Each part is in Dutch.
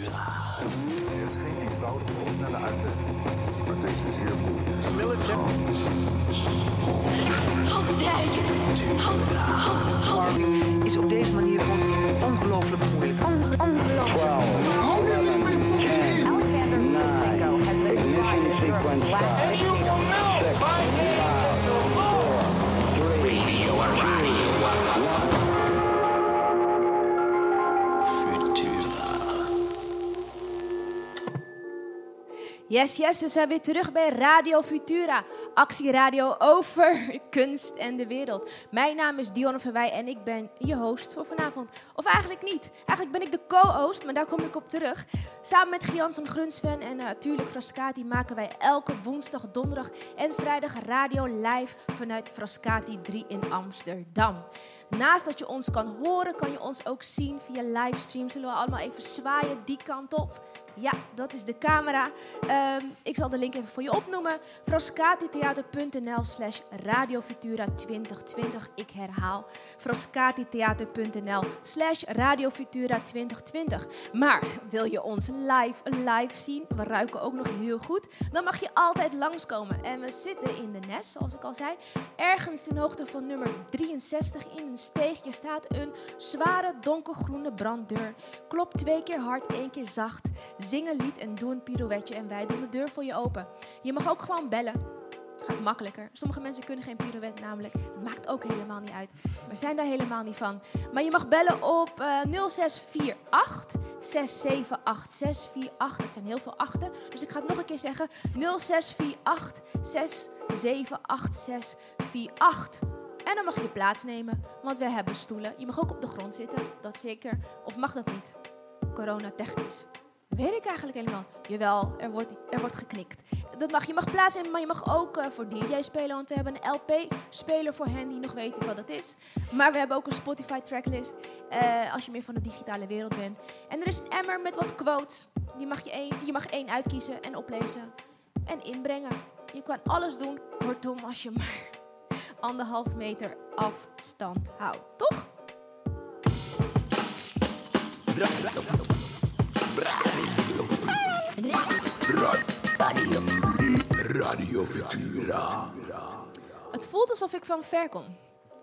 Futura. Er is geen eenvoudige of snelle uitweg. Maar deze is zeer moeilijk. is op deze manier ongelooflijk moeilijk. Alexander Lukashenko Yes, yes, we zijn weer terug bij Radio Futura. Actieradio over kunst en de wereld. Mijn naam is Dionne Verwij en ik ben je host voor vanavond. Of eigenlijk niet. Eigenlijk ben ik de co-host, maar daar kom ik op terug. Samen met Gian van Grunsven en natuurlijk Frascati maken wij elke woensdag, donderdag en vrijdag radio live vanuit Frascati 3 in Amsterdam. Naast dat je ons kan horen, kan je ons ook zien via livestream. Zullen we allemaal even zwaaien die kant op? Ja, dat is de camera. Ehm, ik zal de link even voor je opnoemen. frascatitheater.nl slash radiofutura 2020. Ik herhaal. frascatitheater.nl slash radiofutura 2020. Maar wil je ons live, live zien? We ruiken ook nog heel goed. Dan mag je altijd langskomen. En we zitten in de Nes, zoals ik al zei. Ergens ten hoogte van nummer 63 in een steegje staat een zware donkergroene branddeur. Klop twee keer hard, één keer zacht. Zing een lied en doe een pirouetje en wij doen de deur voor je open. Je mag ook gewoon bellen. Het gaat makkelijker. Sommige mensen kunnen geen pirouette namelijk. Dat maakt ook helemaal niet uit. We zijn daar helemaal niet van. Maar je mag bellen op eh 0648 678648. Dat zijn heel veel achten. Dus ik ga het nog een keer zeggen. 0648 678648. En dan mag je plaatsnemen, want we hebben stoelen. Je mag ook op de grond zitten, dat zeker. Of mag dat niet? Corona-technisch. Weet ik eigenlijk helemaal. Jawel, er wordt, er wordt geknikt. Dat mag. Je mag plaatsnemen, maar je mag ook eh, voor DJ spelen. Want we hebben een LP-speler voor hen die nog weten wat dat is. Maar we hebben ook een Spotify-tracklist. eh, als je meer van de digitale wereld bent. En er is een emmer met wat quotes. Die mag je, één, je mag één uitkiezen en oplezen. En inbrengen. Je kan alles doen, kortom, als je maar anderhalf meter afstand houdt. Toch? Radio Futura. Het voelt alsof ik van ver kom.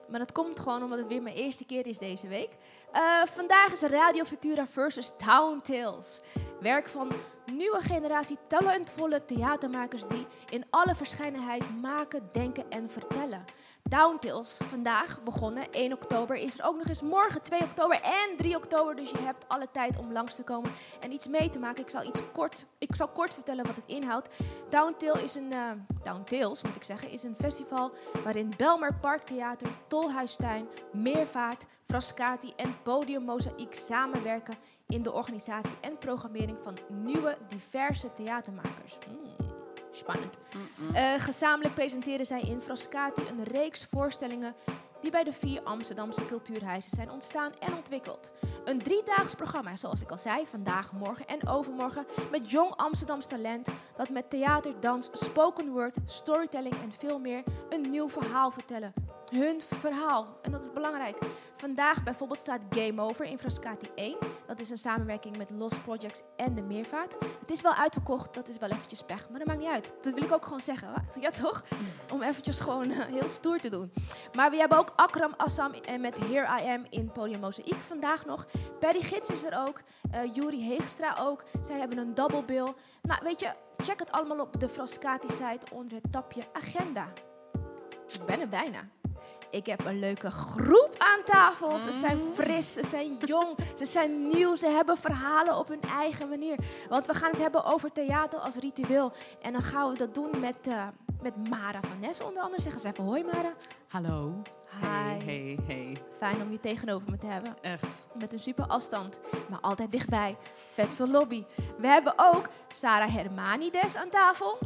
Maar dat komt gewoon omdat het weer mijn eerste keer is deze week. Eh, vandaag is Radio Futura versus Town Tales. Werk van nieuwe generatie talentvolle theatermakers die in alle verscheidenheid maken, denken en vertellen. Town Tales, vandaag begonnen, 1 oktober, is er ook nog eens morgen 2 oktober en 3 oktober. Dus je hebt alle tijd om langs te komen en iets mee te maken. Ik zal, iets kort, ik zal kort vertellen wat het inhoudt. Tale is een, eh, Tales moet ik zeggen, is een festival waarin Belmer Parktheater, Tolhuistuin, Meervaart, Frascati en Podium Mozaïek samenwerken in de organisatie en programmering van nieuwe, diverse theatermakers. Hmm, spannend. Eh, gezamenlijk presenteren zij in Frascati een reeks voorstellingen die bij de vier Amsterdamse cultuurhuizen zijn ontstaan en ontwikkeld. Een driedaags programma, zoals ik al zei, vandaag, morgen en overmorgen, met jong Amsterdams talent dat met theater, dans, spoken word, storytelling en veel meer een nieuw verhaal vertellen. Hun verhaal, en dat is belangrijk. Vandaag bijvoorbeeld staat Game Over in Frascati 1. Dat is een samenwerking met Lost Projects en de Meervaart. Het is wel uitverkocht, dat is wel eventjes pech, maar dat maakt niet uit. Dat wil ik ook gewoon zeggen, ja toch? Om eventjes gewoon eh, heel stoer te doen. Maar we hebben ook Akram Assam en met Here I Am in Podium Mozaïek vandaag nog. Perry Gids is er ook, eh Juri Heegstra ook. Zij hebben een double bill. Maar weet je, check het allemaal op de Frascati-site onder het tapje Agenda. Ik ben er bijna. Ik heb een leuke groep aan tafel. Ze zijn fris, ze zijn jong, ze zijn nieuw, ze hebben verhalen op hun eigen manier. Want we gaan het hebben over theater als ritueel. En dan gaan we dat doen met, eh, met Mara van Ness onder andere. Zeggen ze even hoi Mara. Hallo. Hey, Hi. hey, hey. Fijn om je tegenover me te hebben. Echt. Met een super afstand, maar altijd dichtbij. Vet veel lobby. We hebben ook Sarah Hermanides aan tafel.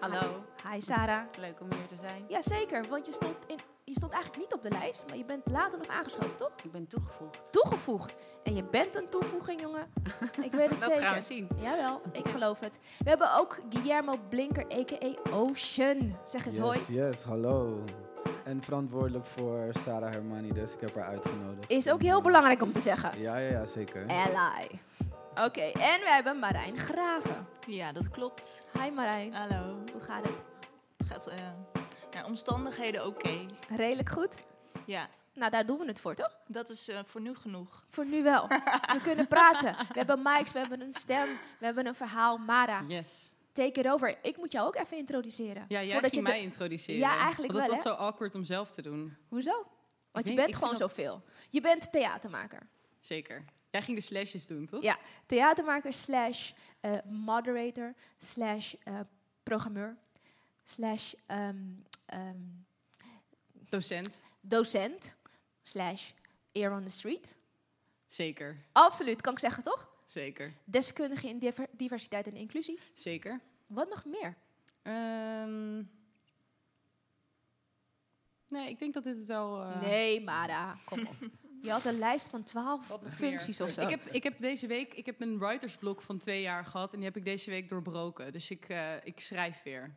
Hallo. Hi Sarah. Leuk om hier te zijn. Jazeker, want je stond, in, je stond eigenlijk niet op de lijst, maar je bent later nog aangeschoven, toch? Ik ben toegevoegd. Toegevoegd. En je bent een toevoeging, jongen. Ik weet het Dat zeker. gaan we zien. Jawel, ik geloof het. We hebben ook Guillermo Blinker, a.k.a. Ocean. Zeg eens hoi. Yes, yes, hallo. En verantwoordelijk voor Sarah Hermanides. Ik heb haar uitgenodigd. Is ook heel belangrijk om te zeggen. Ja, ja, ja, zeker. Ally. Oké, en we hebben Marijn Graven. Ja, dat klopt. Hi Marijn, Hallo. hoe gaat het? Het gaat eh, naar omstandigheden oké. Redelijk goed? Ja, Nou, daar doen we het voor, toch? dat is eh, voor nu genoeg. Voor nu wel. We kunnen praten. We hebben mics, we hebben een stem, we hebben een verhaal. Mara, Yes. take it over. Ik moet jou ook even introduceren. Ja, jij Voordat je mij de- introduceren. Ja, eigenlijk Want dat is altijd zo awkward om zelf te doen. Hoezo? Want je bent gewoon dat- zoveel. Je bent theatermaker. Zeker. Jij ging de slashes doen, toch? Ja, theatermaker slash eh, moderator slash eh, programmeur slash ehm, ehm, Docent. docent slash ear on the street. Zeker. Absoluut, kan ik zeggen toch? Zeker. Deskundige in diver- diversiteit en inclusie. Zeker. Wat nog meer? Ehm, nee, ik denk dat dit het wel... eh, Nee, Mara, kom op. Je had een lijst van twaalf functies meer? of zo. Ik heb, ik heb deze week ik heb een writersblok van twee jaar gehad en die heb ik deze week doorbroken. Dus ik, eh, ik schrijf weer.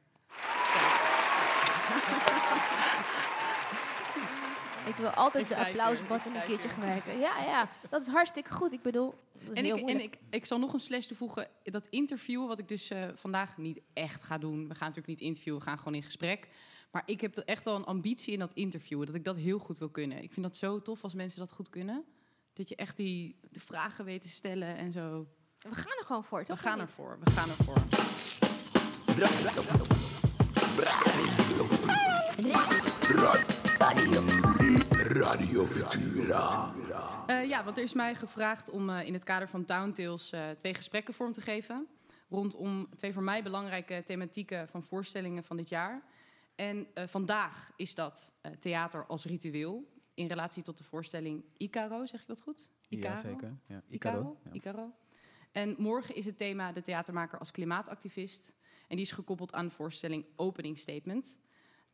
Ik wil altijd de applausbutton een keertje gebruiken. Ja, ja, dat is hartstikke goed. Ik bedoel, dat is En, heel ik, en ik, ik zal nog een slash toevoegen. Dat interview, wat ik dus eh, vandaag niet echt ga doen. We gaan natuurlijk niet interviewen, we gaan gewoon in gesprek. Maar ik heb echt wel een ambitie in dat interviewen. Dat ik dat heel goed wil kunnen. Ik vind dat zo tof als mensen dat goed kunnen. Dat je echt die de vragen weet te stellen en zo. We gaan er gewoon voor, We toch? gaan Of niet? ervoor, we gaan ervoor. Radio Futura. Eh, ja, want er is mij gevraagd om eh, in het kader van Town Tales eh, twee gesprekken vorm te geven. Rondom twee voor mij belangrijke thematieken van voorstellingen van dit jaar. En eh, vandaag is dat eh, theater als ritueel. In relatie tot de voorstelling Icaro, zeg ik dat goed? Ja, zeker. Ja. Icaro? Icaro. Ja. Icaro. En morgen is het thema de theatermaker als klimaatactivist. En die is gekoppeld aan de voorstelling Opening Statement.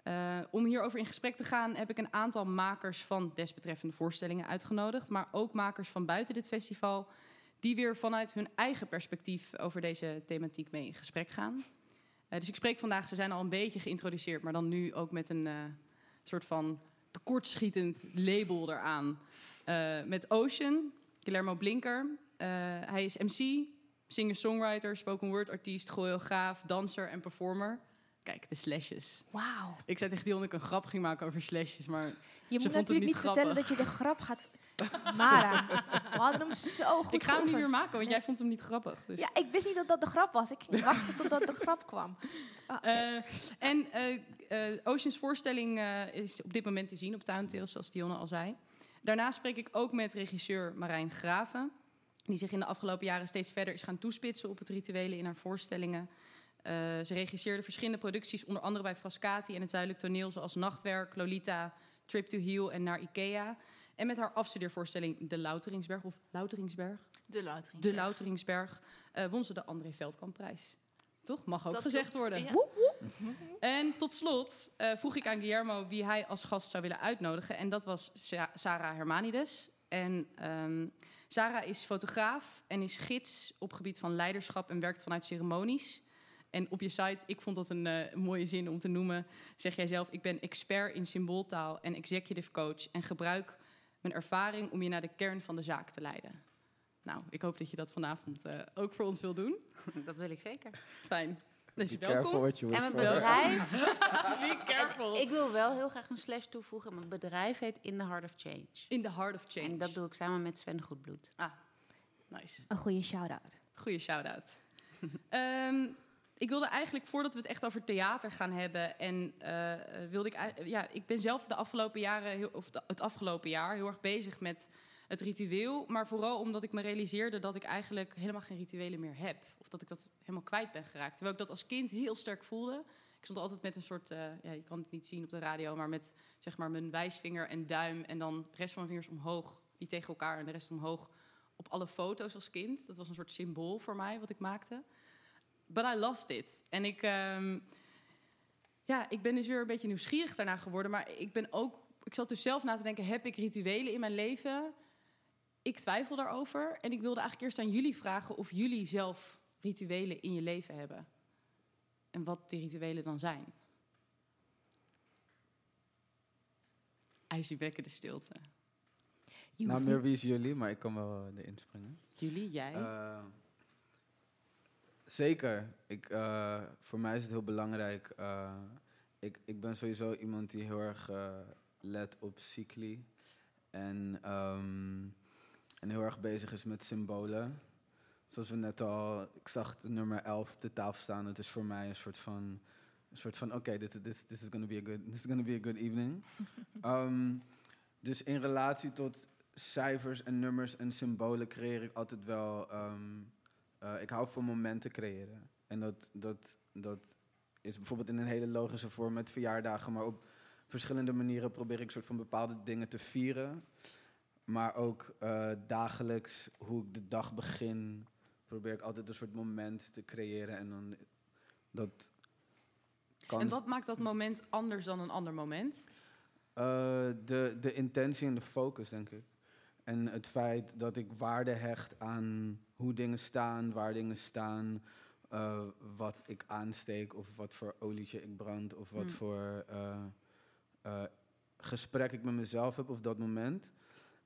Eh, om hierover in gesprek te gaan heb ik een aantal makers van desbetreffende voorstellingen uitgenodigd. Maar ook makers van buiten dit festival. Die weer vanuit hun eigen perspectief over deze thematiek mee in gesprek gaan. Eh, dus ik spreek vandaag, ze zijn al een beetje geïntroduceerd. Maar dan nu ook met een eh, soort van tekortschietend label eraan. Met Ocean, Guillermo Blinker. Hij is MC, singer-songwriter, spoken word artiest, choreograaf, danser en performer. Kijk, de slashes. Wauw. Ik zei tegen Dion dat ik een grap ging maken over slashes, maar Je moet vond het natuurlijk niet niet vertellen dat je de grap gaat... Mara, we hadden hem zo goed ik ga hem niet meer maken, want jij vond hem niet grappig. Dus. Ja, ik wist niet dat dat de grap was. Ik ging wachten totdat de grap kwam. Ah. Eh, en eh, eh, Ocean's voorstelling is op dit moment te zien op Town Tales, zoals Dionne al zei. Daarna spreek ik ook met regisseur Marijn Graven, die zich in de afgelopen jaren steeds verder is gaan toespitsen op het rituele in haar voorstellingen. Eh, ze regisseerde verschillende producties, onder andere bij Frascati en het Zuidelijk Toneel, zoals Nachtwerk, Lolita, Trip to Heal en Naar Ikea. En met haar afstudeervoorstelling De Louteringsberg, of Louteringsberg, De loutering. De Louteringsberg, eh, won ze de André Veldkampprijs. Toch? Mag ook Dat gezegd klopt, worden. ja. En tot slot eh, vroeg ik aan Guillermo wie hij als gast zou willen uitnodigen. En dat was Sa- Sarah Hermanides. En ehm, Sarah is fotograaf en is gids op gebied van leiderschap en werkt vanuit ceremonies. En op je site, ik vond dat een eh, mooie zin om te noemen, zeg jij zelf: Ik ben expert in symbooltaal en executive coach en gebruik mijn ervaring om je naar de kern van de zaak te leiden. Nou, ik hoop dat je dat vanavond eh, ook voor ons wil doen. Dat wil ik zeker. Fijn. Dus je Be careful welkom. what you En mijn bedrijf, Be careful. ik wil wel heel graag een slash toevoegen. Mijn bedrijf heet In the Heart of Change. In the heart of change. En dat doe ik samen met Sven Goedbloed. Ah, nice. Een goede shout-out. Goeie shout-out. Ehm, ik wilde eigenlijk, voordat we het echt over theater gaan hebben... en eh, wilde ik... Ja, ik ben zelf de afgelopen jaren, of het afgelopen jaar... heel erg bezig met het ritueel. Maar vooral omdat ik me realiseerde dat ik eigenlijk helemaal geen rituelen meer heb. Of dat ik dat helemaal kwijt ben geraakt. Terwijl ik dat als kind heel sterk voelde. Ik stond altijd met een soort, eh, ja, je kan het niet zien op de radio... maar met zeg maar mijn wijsvinger en duim... en dan de rest van mijn vingers omhoog, die tegen elkaar... en de rest omhoog op alle foto's als kind. Dat was een soort symbool voor mij wat ik maakte. But I lost it. En ik, ehm, ja, ik ben dus weer een beetje nieuwsgierig daarna geworden. Maar ik ben ook, ik zat dus zelf na te denken: heb ik rituelen in mijn leven? Ik twijfel daarover. En ik wilde eigenlijk eerst aan jullie vragen of jullie zelf rituelen in je leven hebben. En wat die rituelen dan zijn. IJzierwekkende stilte. Je Nou, meer wie is jullie, maar ik kan wel eh, erin springen. Jullie, jij. Eh, zeker. Ik, eh, voor mij is het heel belangrijk. eh, ik, ik ben sowieso iemand die heel erg eh, let op cycli. En, ehm, en heel erg bezig is met symbolen. Zoals we net al... Ik zag de nummer 11 op de tafel staan. Het is voor mij een soort van... Een soort van, oké, this, this, this is gonna be a good, this is gonna be a good evening. Ehm, dus in relatie tot cijfers en nummers en symbolen creëer ik altijd wel. ehm, eh, ik hou van momenten creëren. En dat, dat, dat is bijvoorbeeld in een hele logische vorm met verjaardagen, maar op verschillende manieren probeer ik soort van bepaalde dingen te vieren. Maar ook eh, dagelijks, hoe ik de dag begin, probeer ik altijd een soort moment te creëren. En dan dat kan en wat maakt dat moment anders dan een ander moment? Eh, de, de intentie en de focus, denk ik. En het feit dat ik waarde hecht aan hoe dingen staan, waar dingen staan, eh, wat ik aansteek of wat voor olietje ik brand of wat Hmm. voor eh, eh, gesprek ik met mezelf heb op dat moment.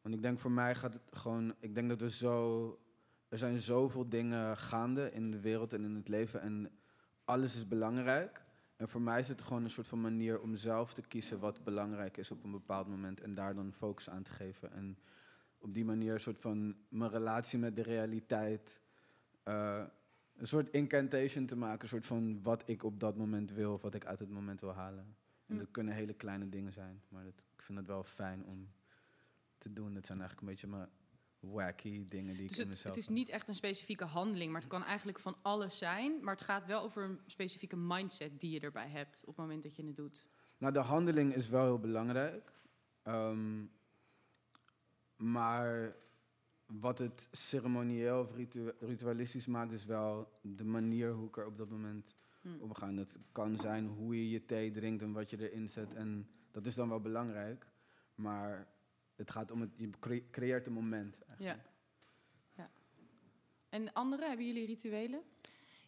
Want ik denk voor mij gaat het gewoon, ik denk dat we zo, er zijn zoveel dingen gaande in de wereld en in het leven en alles is belangrijk. En voor mij is het gewoon een soort van manier om zelf te kiezen wat belangrijk is op een bepaald moment en daar dan focus aan te geven. En op die manier een soort van mijn relatie met de realiteit, eh, een soort incantation te maken, een soort van wat ik op dat moment wil of wat ik uit het moment wil halen. En Hm. dat kunnen hele kleine dingen zijn, maar dat, ik vind het wel fijn om te doen. Dat zijn eigenlijk een beetje mijn wacky dingen die Dus ik in het, mezelf het is heb. niet echt een specifieke handeling, maar het kan eigenlijk van alles zijn. Maar het gaat wel over een specifieke mindset die je erbij hebt op het moment dat je het doet. Nou, de handeling is wel heel belangrijk. Ehm, maar wat het ceremonieel of ritu- ritualistisch maakt, is wel de manier hoe ik er op dat moment Hm. omga. Dat kan zijn hoe je je thee drinkt en wat je erin zet. En dat is dan wel belangrijk. Maar het gaat om het, je cre- creëert een moment. Ja. eigenlijk. ja. En anderen, hebben jullie rituelen?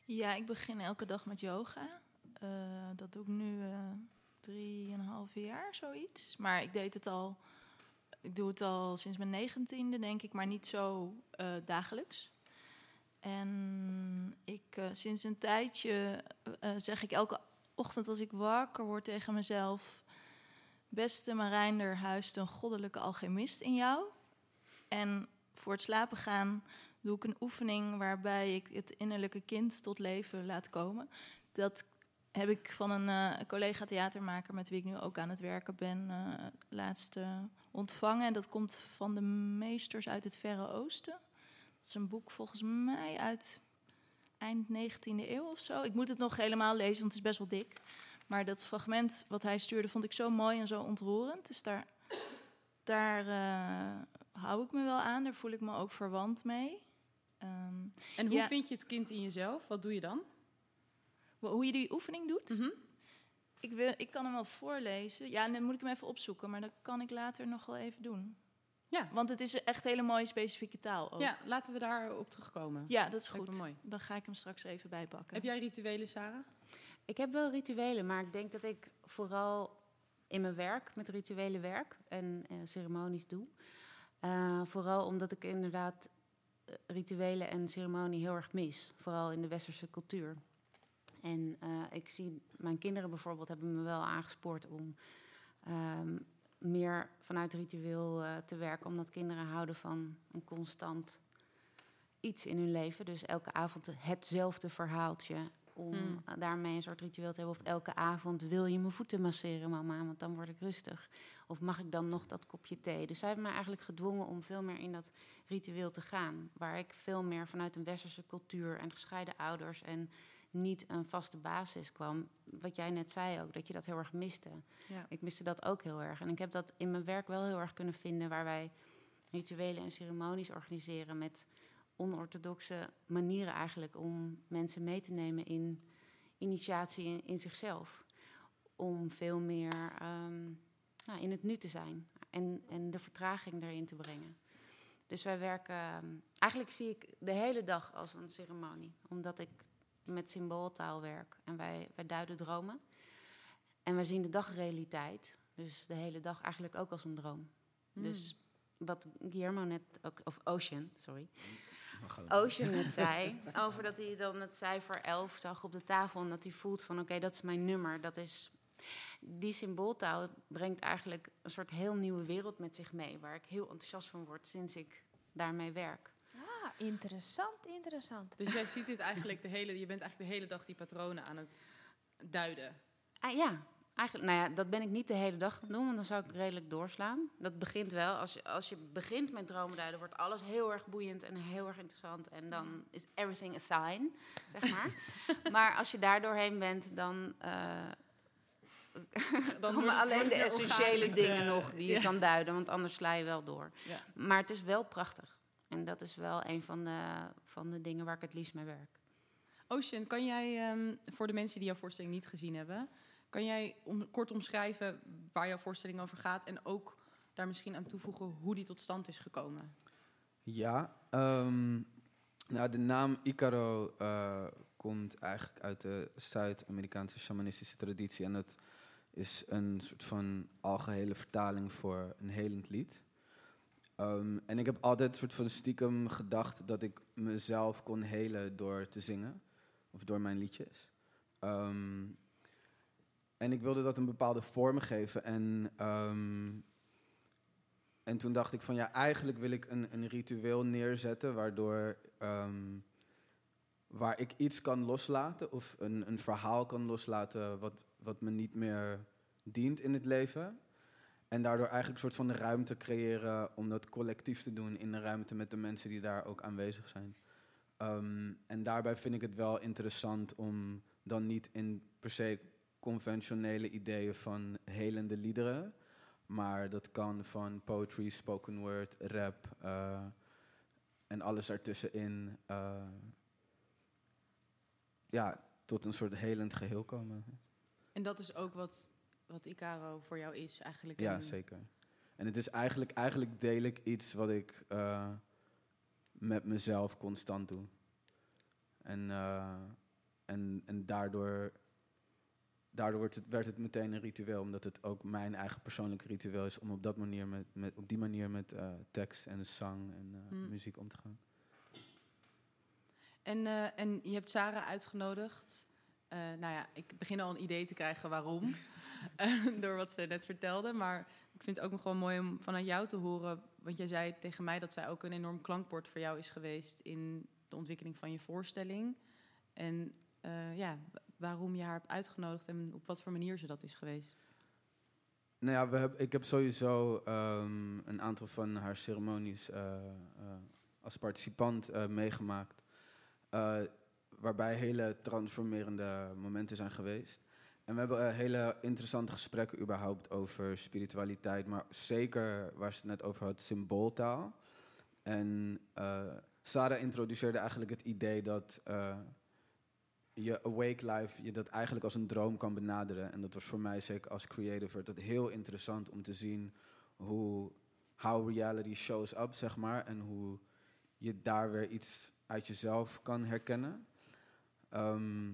Ja, ik begin elke dag met yoga. Eh, dat doe ik nu eh drieënhalf jaar, zoiets. Maar ik deed het al, ik doe het al sinds mijn negentiende, denk ik, maar niet zo eh, dagelijks. En ik, eh, sinds een tijdje eh, zeg ik elke ochtend als ik wakker word tegen mezelf... Beste Marijn, er huist een goddelijke alchemist in jou. En voor het slapen gaan doe ik een oefening waarbij ik het innerlijke kind tot leven laat komen. Dat heb ik van een eh, collega theatermaker met wie ik nu ook aan het werken ben, eh, laatst eh, ontvangen. En dat komt van de meesters uit het Verre Oosten. Dat is een boek volgens mij uit eind 19e eeuw of zo. Ik moet het nog helemaal lezen, want het is best wel dik. Maar dat fragment wat hij stuurde vond ik zo mooi en zo ontroerend. Dus daar, daar hou ik me wel aan. Daar voel ik me ook verwant mee. Ehm, En hoe Ja. vind je het kind in jezelf? Wat doe je dan? Hoe- Hoe je die oefening doet? Mhm. ik, wil, ik kan hem wel voorlezen. Ja, dan moet ik hem even opzoeken, maar dat kan ik later nog wel even doen. Ja. Want het is echt hele mooie specifieke taal ook. Ja, laten we daarop terugkomen. Ja, dat is goed. mooi. Dan ga ik hem straks even bijpakken. Heb jij rituelen, Sarah? Ik heb wel rituelen, maar ik denk dat ik vooral in mijn werk met rituelen werk en eh, ceremonies doe. Eh, vooral omdat ik inderdaad eh, rituelen en ceremonie heel erg mis. Vooral in de westerse cultuur. En eh, ik zie, mijn kinderen bijvoorbeeld hebben me wel aangespoord om ehm, meer vanuit ritueel eh, te werken. Omdat kinderen houden van een constant iets in hun leven. Dus elke avond hetzelfde verhaaltje. Om Mm. daarmee een soort ritueel te hebben. Of elke avond wil je mijn voeten masseren, mama, want dan word ik rustig. Of mag ik dan nog dat kopje thee? Dus zij hebben me eigenlijk gedwongen om veel meer in dat ritueel te gaan. Waar ik veel meer vanuit een westerse cultuur en gescheiden ouders en niet een vaste basis kwam. Wat jij net zei ook, dat je dat heel erg miste. Ja. Ik miste dat ook heel erg. En ik heb dat in mijn werk wel heel erg kunnen vinden, waar wij rituelen en ceremonies organiseren met onorthodoxe manieren eigenlijk om mensen mee te nemen in initiatie in, in zichzelf. Om veel meer ehm, nou, in het nu te zijn en, en de vertraging erin te brengen. Dus wij werken, ehm, eigenlijk zie ik de hele dag als een ceremonie, omdat ik met symbooltaal werk en wij, wij duiden dromen. En wij zien de dagrealiteit, dus de hele dag eigenlijk ook als een droom. Mm. Dus wat Guillermo net ook, of Ocean, sorry. Ocean net zei. Over dat hij dan het cijfer 11 zag op de tafel en dat hij voelt van oké, dat is mijn nummer. Dat is, die symbooltaal brengt eigenlijk een soort heel nieuwe wereld met zich mee. Waar ik heel enthousiast van word sinds ik daarmee werk. Interessant, interessant. Dus jij ziet dit eigenlijk de hele, je bent eigenlijk de hele dag die patronen aan het duiden. Ah, ja, eigenlijk, nou ja, dat ben ik niet de hele dag gaan doen, want dan zou ik redelijk doorslaan. Dat begint wel, als je, als je begint met dromenduiden, wordt alles heel erg boeiend en heel erg interessant. En dan is everything a sign, zeg maar. maar als je daar doorheen bent, dan, eh dan komen alleen de essentiële dingen eh, nog die je ja. kan duiden, want anders sla je wel door. Ja. Maar het is wel prachtig. En dat is wel een van de, van de dingen waar ik het liefst mee werk. Ocean, kan jij ehm, voor de mensen die jouw voorstelling niet gezien hebben, kan jij om, kort omschrijven waar jouw voorstelling over gaat en ook daar misschien aan toevoegen hoe die tot stand is gekomen? Ja, ehm, nou, de naam Icaro eh, komt eigenlijk uit de Zuid-Amerikaanse shamanistische traditie. En dat is een soort van algehele vertaling voor een helend lied. Ehm, en ik heb altijd soort van stiekem gedacht dat ik mezelf kon helen door te zingen. Of door mijn liedjes. Ehm, en ik wilde dat een bepaalde vorm geven. En ehm, en toen dacht ik van ja, eigenlijk wil ik een, een ritueel neerzetten waardoor waar ik iets kan loslaten of een, een verhaal kan loslaten wat, wat me niet meer dient in het leven. En daardoor eigenlijk een soort van de ruimte creëren om dat collectief te doen in de ruimte met de mensen die daar ook aanwezig zijn. Ehm, en daarbij vind ik het wel interessant om dan niet in per se conventionele ideeën van helende liederen, maar dat kan van poetry, spoken word, rap eh, en alles ertussenin. eh, ja, tot een soort helend geheel komen. En dat is ook wat, wat Icaro voor jou is eigenlijk. Ja, een- zeker. En het is eigenlijk, eigenlijk deel ik iets wat ik eh, met mezelf constant doe. En, eh, en, en daardoor, daardoor wordt het, werd het meteen een ritueel, omdat het ook mijn eigen persoonlijke ritueel is om op, dat manier met, met, op die manier met eh, tekst en zang en Hmm. muziek om te gaan. En, en je hebt Sarah uitgenodigd. Nou ja, ik begin al een idee te krijgen waarom. Door wat ze net vertelde. Maar ik vind het ook nog wel mooi om vanuit jou te horen. Want jij zei tegen mij dat zij ook een enorm klankbord voor jou is geweest in de ontwikkeling van je voorstelling. En eh, ja, wa- waarom je haar hebt uitgenodigd en op wat voor manier ze dat is geweest. Nou ja, we heb, ik heb sowieso ehm, een aantal van haar ceremonies eh, eh, als participant meegemaakt. waarbij hele transformerende momenten zijn geweest. En we hebben eh, hele interessante gesprekken überhaupt over spiritualiteit, maar zeker waar ze het net over had, symbooltaal. En eh, Sarah introduceerde eigenlijk het idee dat eh, je awake life, je dat eigenlijk als een droom kan benaderen. En dat was voor mij, zeker als creative, werd heel interessant om te zien hoe, how reality shows up, zeg maar. En hoe je daar weer iets uit jezelf kan herkennen. Ehm,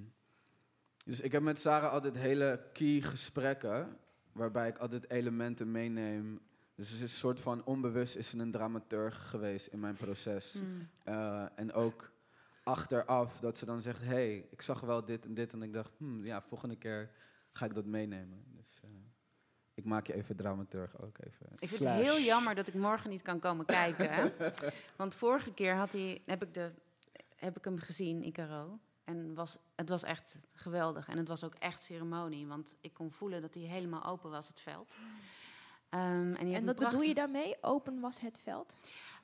dus ik heb met Sarah altijd hele key gesprekken, waarbij ik altijd elementen meeneem. Dus het is een soort van onbewust is ze een dramaturg geweest in mijn proces. Eh, en ook achteraf dat ze dan zegt: Hé, hey, ik zag wel dit en dit. En ik dacht: hmm, ja, volgende keer ga ik dat meenemen. Dus eh, ik maak je even dramaturg ook even. Ik vind het heel jammer dat ik morgen niet kan komen kijken. hè. Want vorige keer had hij, heb, ik de, heb ik hem gezien, Icaro. En was, het was echt geweldig. En het was ook echt ceremonie. Want ik kon voelen dat hij helemaal open was, het veld. Ehm, en wat bedoel je daarmee? Open was het veld?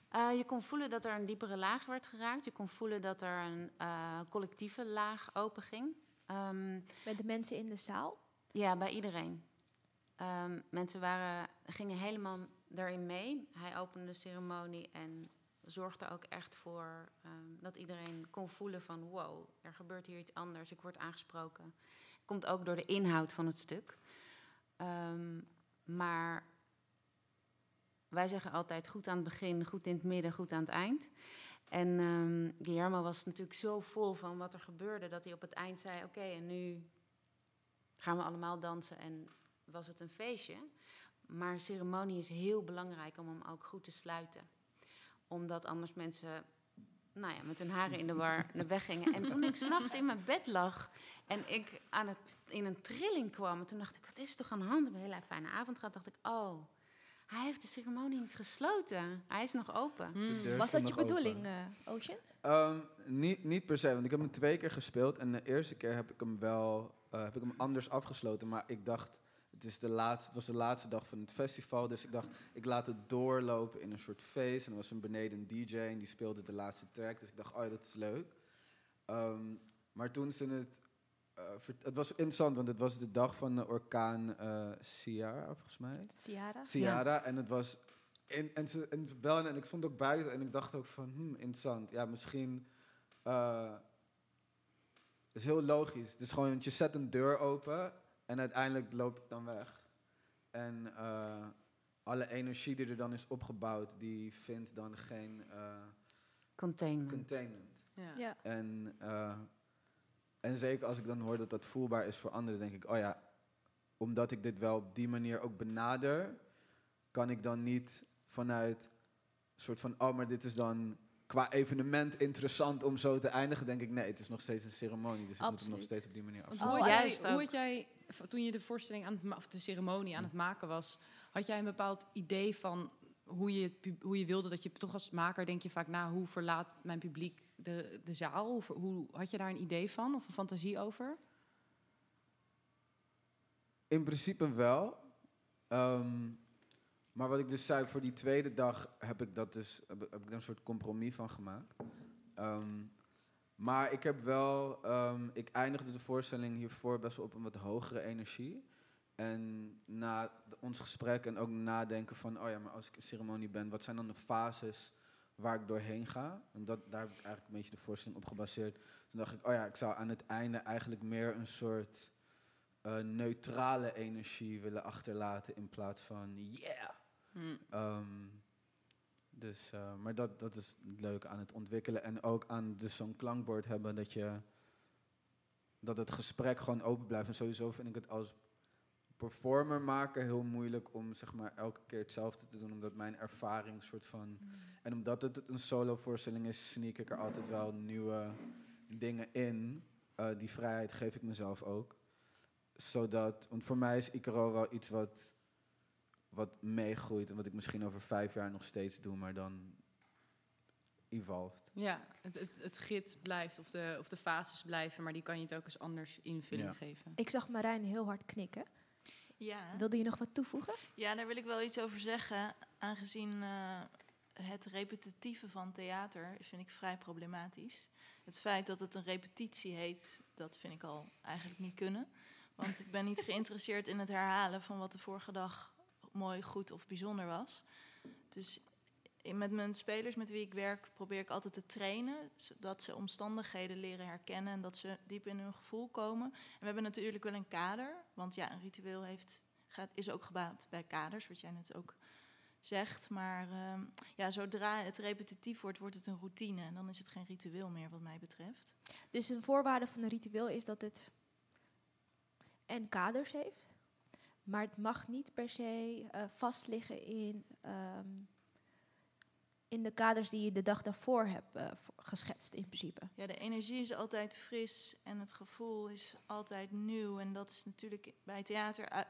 Eh, je kon voelen dat er een diepere laag werd geraakt. Je kon voelen dat er een eh, collectieve laag open ging. Ehm, Met de mensen in de zaal? ja, bij iedereen. Ehm, mensen waren, gingen helemaal daarin mee. Hij opende de ceremonie en zorgde ook echt voor ehm, dat iedereen kon voelen van... wow, er gebeurt hier iets anders, ik word aangesproken. Komt ook door de inhoud van het stuk. Ehm, maar wij zeggen altijd goed aan het begin, goed in het midden, goed aan het eind. En ehm Guillermo was natuurlijk zo vol van wat er gebeurde... dat hij op het eind zei, oké, en nu gaan we allemaal dansen en was het een feestje. maar ceremonie is heel belangrijk om hem ook goed te sluiten. Omdat anders mensen nou ja, met hun haren in de war naar weg gingen. En toen ik s'nachts in mijn bed lag en ik aan het, in een trilling kwam... toen dacht ik, wat is er toch aan de hand? Ik heb een hele fijne avond gehad. dacht ik, oh, hij heeft de ceremonie niet gesloten. Hij is nog open. De Was dat je bedoeling, eh, Ocean? Ehm, niet, niet per se, want ik heb hem twee keer gespeeld. En de eerste keer heb ik hem wel eh, heb ik hem anders afgesloten. Maar ik dacht, het, is de laatste, het was de laatste dag van het festival. Dus ik dacht, ik laat het doorlopen in een soort feest. En er was een beneden een DJ en die speelde de laatste track. Dus ik dacht, oh ja, dat is leuk. Ehm, maar toen ze het... eh, het was interessant, want het was de dag van de orkaan eh Ciara, volgens mij. Ciara? Ciara. En het was. In, en, ze, en ze belden en ik stond ook buiten en ik dacht ook van, hmm, interessant. Ja, misschien. eh het is heel logisch. Het is gewoon, want je zet een deur open en uiteindelijk loop ik dan weg. En eh, alle energie die er dan is opgebouwd, die vindt dan geen eh, Containment. containment. Ja. Ja. En, eh, en zeker als ik dan hoor dat dat voelbaar is voor anderen, denk ik, oh ja, omdat ik dit wel op die manier ook benader, kan ik dan niet vanuit een soort van, oh, maar dit is dan qua evenement interessant om zo te eindigen, denk ik, nee, het is nog steeds een ceremonie, dus ik moet het nog steeds op die manier afsluiten. hoe, Oh, had juist jij, hoe had jij, toen je de voorstelling aan het of de ceremonie aan het maken was, had jij een bepaald idee van hoe je, hoe je wilde dat je toch als maker denk je vaak na hoe verlaat mijn publiek de, de zaal? Hoe, hoe had je daar een idee van of een fantasie over? In principe wel. Ehm, maar wat ik dus zei, voor die tweede dag heb ik, dat dus, heb, ik een soort compromis van gemaakt. Ehm, maar ik heb wel, ehm, ik eindigde de voorstelling hiervoor best wel op een wat hogere energie. En na ons gesprek en ook nadenken van, oh ja, maar als ik in ceremonie ben, wat zijn dan de fases waar ik doorheen ga? En dat, daar heb ik eigenlijk een beetje de voorstelling op gebaseerd. Toen dacht ik, oh ja, ik zou aan het einde eigenlijk meer een soort eh, neutrale energie willen achterlaten in plaats van yeah. Ehm, dus, eh, maar dat, dat is het leuke aan het ontwikkelen en ook aan dus zo'n klankbord hebben dat je dat het gesprek gewoon open blijft. En sowieso vind ik het als performer maken heel moeilijk om zeg maar elke keer hetzelfde te doen, omdat mijn ervaring soort van en omdat het een solo voorstelling is, sneak ik er altijd wel nieuwe dingen in. Eh, die vrijheid geef ik mezelf ook zodat, want voor mij is Icaro wel iets wat, wat meegroeit en wat ik misschien over vijf jaar nog steeds doe, maar dan evolved. Ja, het, het, het gid blijft of de, of de fases blijven, maar die kan je het ook eens anders invulling Ja. geven. Ik zag Marijn heel hard knikken. Ja. Wilde je nog wat toevoegen? ja, daar wil ik wel iets over zeggen. Aangezien eh, het repetitieve van theater vind ik vrij problematisch. Het feit dat het een repetitie heet, dat vind ik al eigenlijk niet kunnen. Want ik ben niet geïnteresseerd in het herhalen van wat de vorige dag mooi, goed of bijzonder was. Dus met mijn spelers met wie ik werk probeer ik altijd te trainen, zodat ze omstandigheden leren herkennen en dat ze diep in hun gevoel komen. En we hebben natuurlijk wel een kader, want ja, een ritueel heeft, gaat, is ook gebaat bij kaders, wat jij net ook zegt. Maar ehm, ja, zodra het repetitief wordt, wordt het een routine en dan is het geen ritueel meer wat mij betreft. Dus een voorwaarde van een ritueel is dat het en kaders heeft, maar het mag niet per se eh, vastliggen in, ehm, in de kaders die je de dag daarvoor hebt eh, geschetst in principe. Ja, de energie is altijd fris en het gevoel is altijd nieuw. En dat is natuurlijk bij theater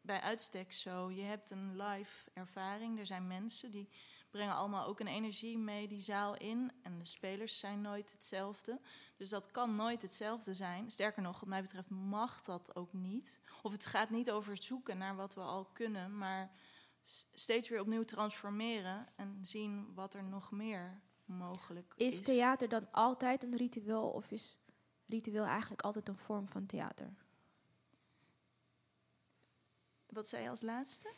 bij uitstek zo. Je hebt een live ervaring. Er zijn mensen die brengen allemaal ook een energie mee die zaal in. En de spelers zijn nooit hetzelfde. Dus dat kan nooit hetzelfde zijn. Sterker nog, wat mij betreft mag dat ook niet. Of het gaat niet over zoeken naar wat we al kunnen, maar steeds weer opnieuw transformeren en zien wat er nog meer mogelijk is. Is theater dan altijd een ritueel of is ritueel eigenlijk altijd een vorm van theater? Wat zei je als laatste?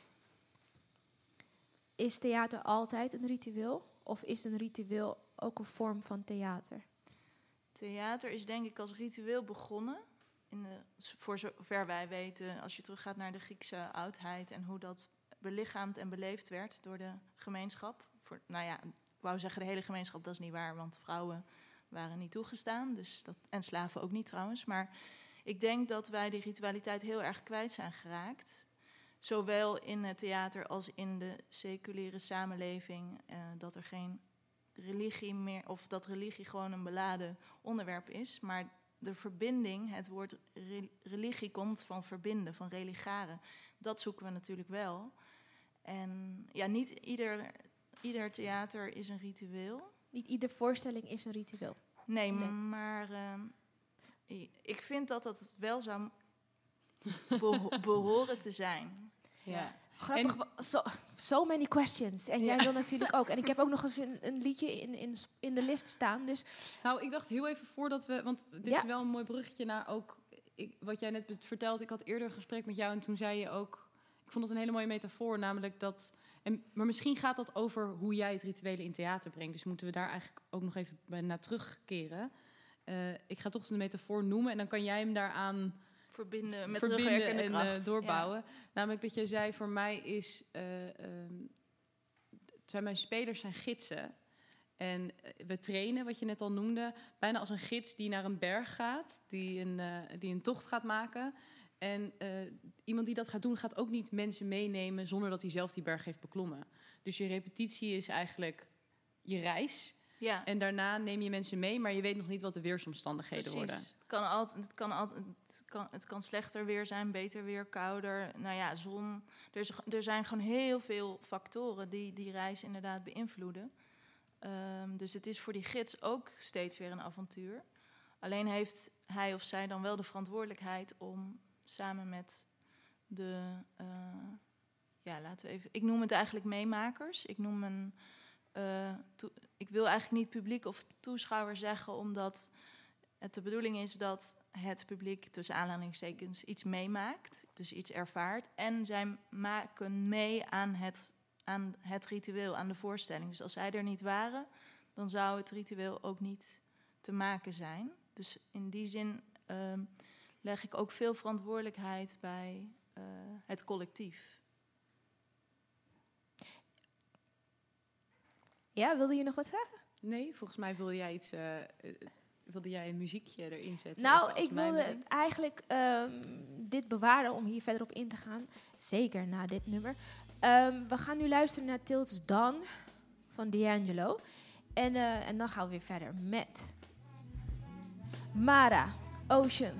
Is theater altijd een ritueel of is een ritueel ook een vorm van theater? Theater is denk ik als ritueel begonnen. In voor zover wij weten, als je teruggaat naar de Griekse oudheid en hoe dat belichaamd en beleefd werd door de gemeenschap. Voor, nou ja, ik wou zeggen de hele gemeenschap, dat is niet waar, want vrouwen waren niet toegestaan. Dus dat, en slaven ook niet trouwens. Maar ik denk dat wij die ritualiteit heel erg kwijt zijn geraakt. Zowel in het theater als in de seculiere samenleving, eh, dat er geen religie meer, of dat religie gewoon een beladen onderwerp is. Maar de verbinding, het woord re- religie komt van verbinden, van religaren. Dat zoeken we natuurlijk wel. En ja, niet ieder, ieder theater is een ritueel. Niet iedere voorstelling is een ritueel. Nee, Nee. maar i- ik vind dat dat wel zou beho- behoren te zijn. Ja. Grappig, En- so, so many questions. En jij Ja. wil natuurlijk ook. En ik heb ook nog eens een, een liedje in, in, in de list staan. Dus Nou, ik dacht heel even voordat we... Want dit Ja. is wel een mooi bruggetje naar ook... Ik, wat jij net vertelde, ik had eerder een gesprek met jou... en toen zei je ook... Ik vond het een hele mooie metafoor, namelijk dat... En, maar misschien gaat dat over hoe jij het rituele in theater brengt. Dus moeten we daar eigenlijk ook nog even naar terugkeren. Eh, ik ga toch de metafoor noemen en dan kan jij hem daaraan Verbinden met verbinden en kracht. eh, doorbouwen. Namelijk dat jij zei, voor mij is... eh, ehm, zijn mijn spelers zijn gidsen. En eh, we trainen, wat je net al noemde, bijna als een gids die naar een berg gaat, die een, die een tocht gaat maken. En iemand die dat gaat doen, gaat ook niet mensen meenemen zonder dat hij zelf die berg heeft beklommen. Dus je repetitie is eigenlijk je reis. Ja. En daarna neem je mensen mee, maar je weet nog niet wat de weersomstandigheden Precies. worden. Het kan, altijd, het, kan altijd, het, kan, het kan slechter weer zijn, beter weer, kouder. Nou ja, zon. Er, is, er zijn gewoon heel veel factoren die die reis inderdaad beïnvloeden. Ehm, dus het is voor die gids ook steeds weer een avontuur. Alleen heeft hij of zij dan wel de verantwoordelijkheid om samen met de. eh, ja, laten we even. Ik noem het eigenlijk meemakers. Ik noem een. Eh, toe- ik wil eigenlijk niet publiek of toeschouwer zeggen, omdat het de bedoeling is dat het publiek tussen aanhalingstekens iets meemaakt, dus iets ervaart. En zij maken mee aan het, aan het ritueel, aan de voorstelling. Dus als zij er niet waren, dan zou het ritueel ook niet te maken zijn. Dus in die zin ehm, leg ik ook veel verantwoordelijkheid bij eh, het collectief. Ja, wilde je nog wat vragen? Nee, volgens mij wilde jij iets. eh, eh, wilde jij een muziekje erin zetten? Nou, ik wilde eigenlijk ehm, dit bewaren om hier verder op in te gaan. Zeker na dit nummer. Ehm, we gaan nu luisteren naar Tilt's Dawn van D'Angelo. En, eh, en dan gaan we weer verder met Mara, Ocean,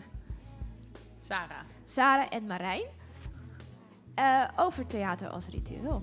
Sarah. Sarah en Marijn. over theater als ritueel.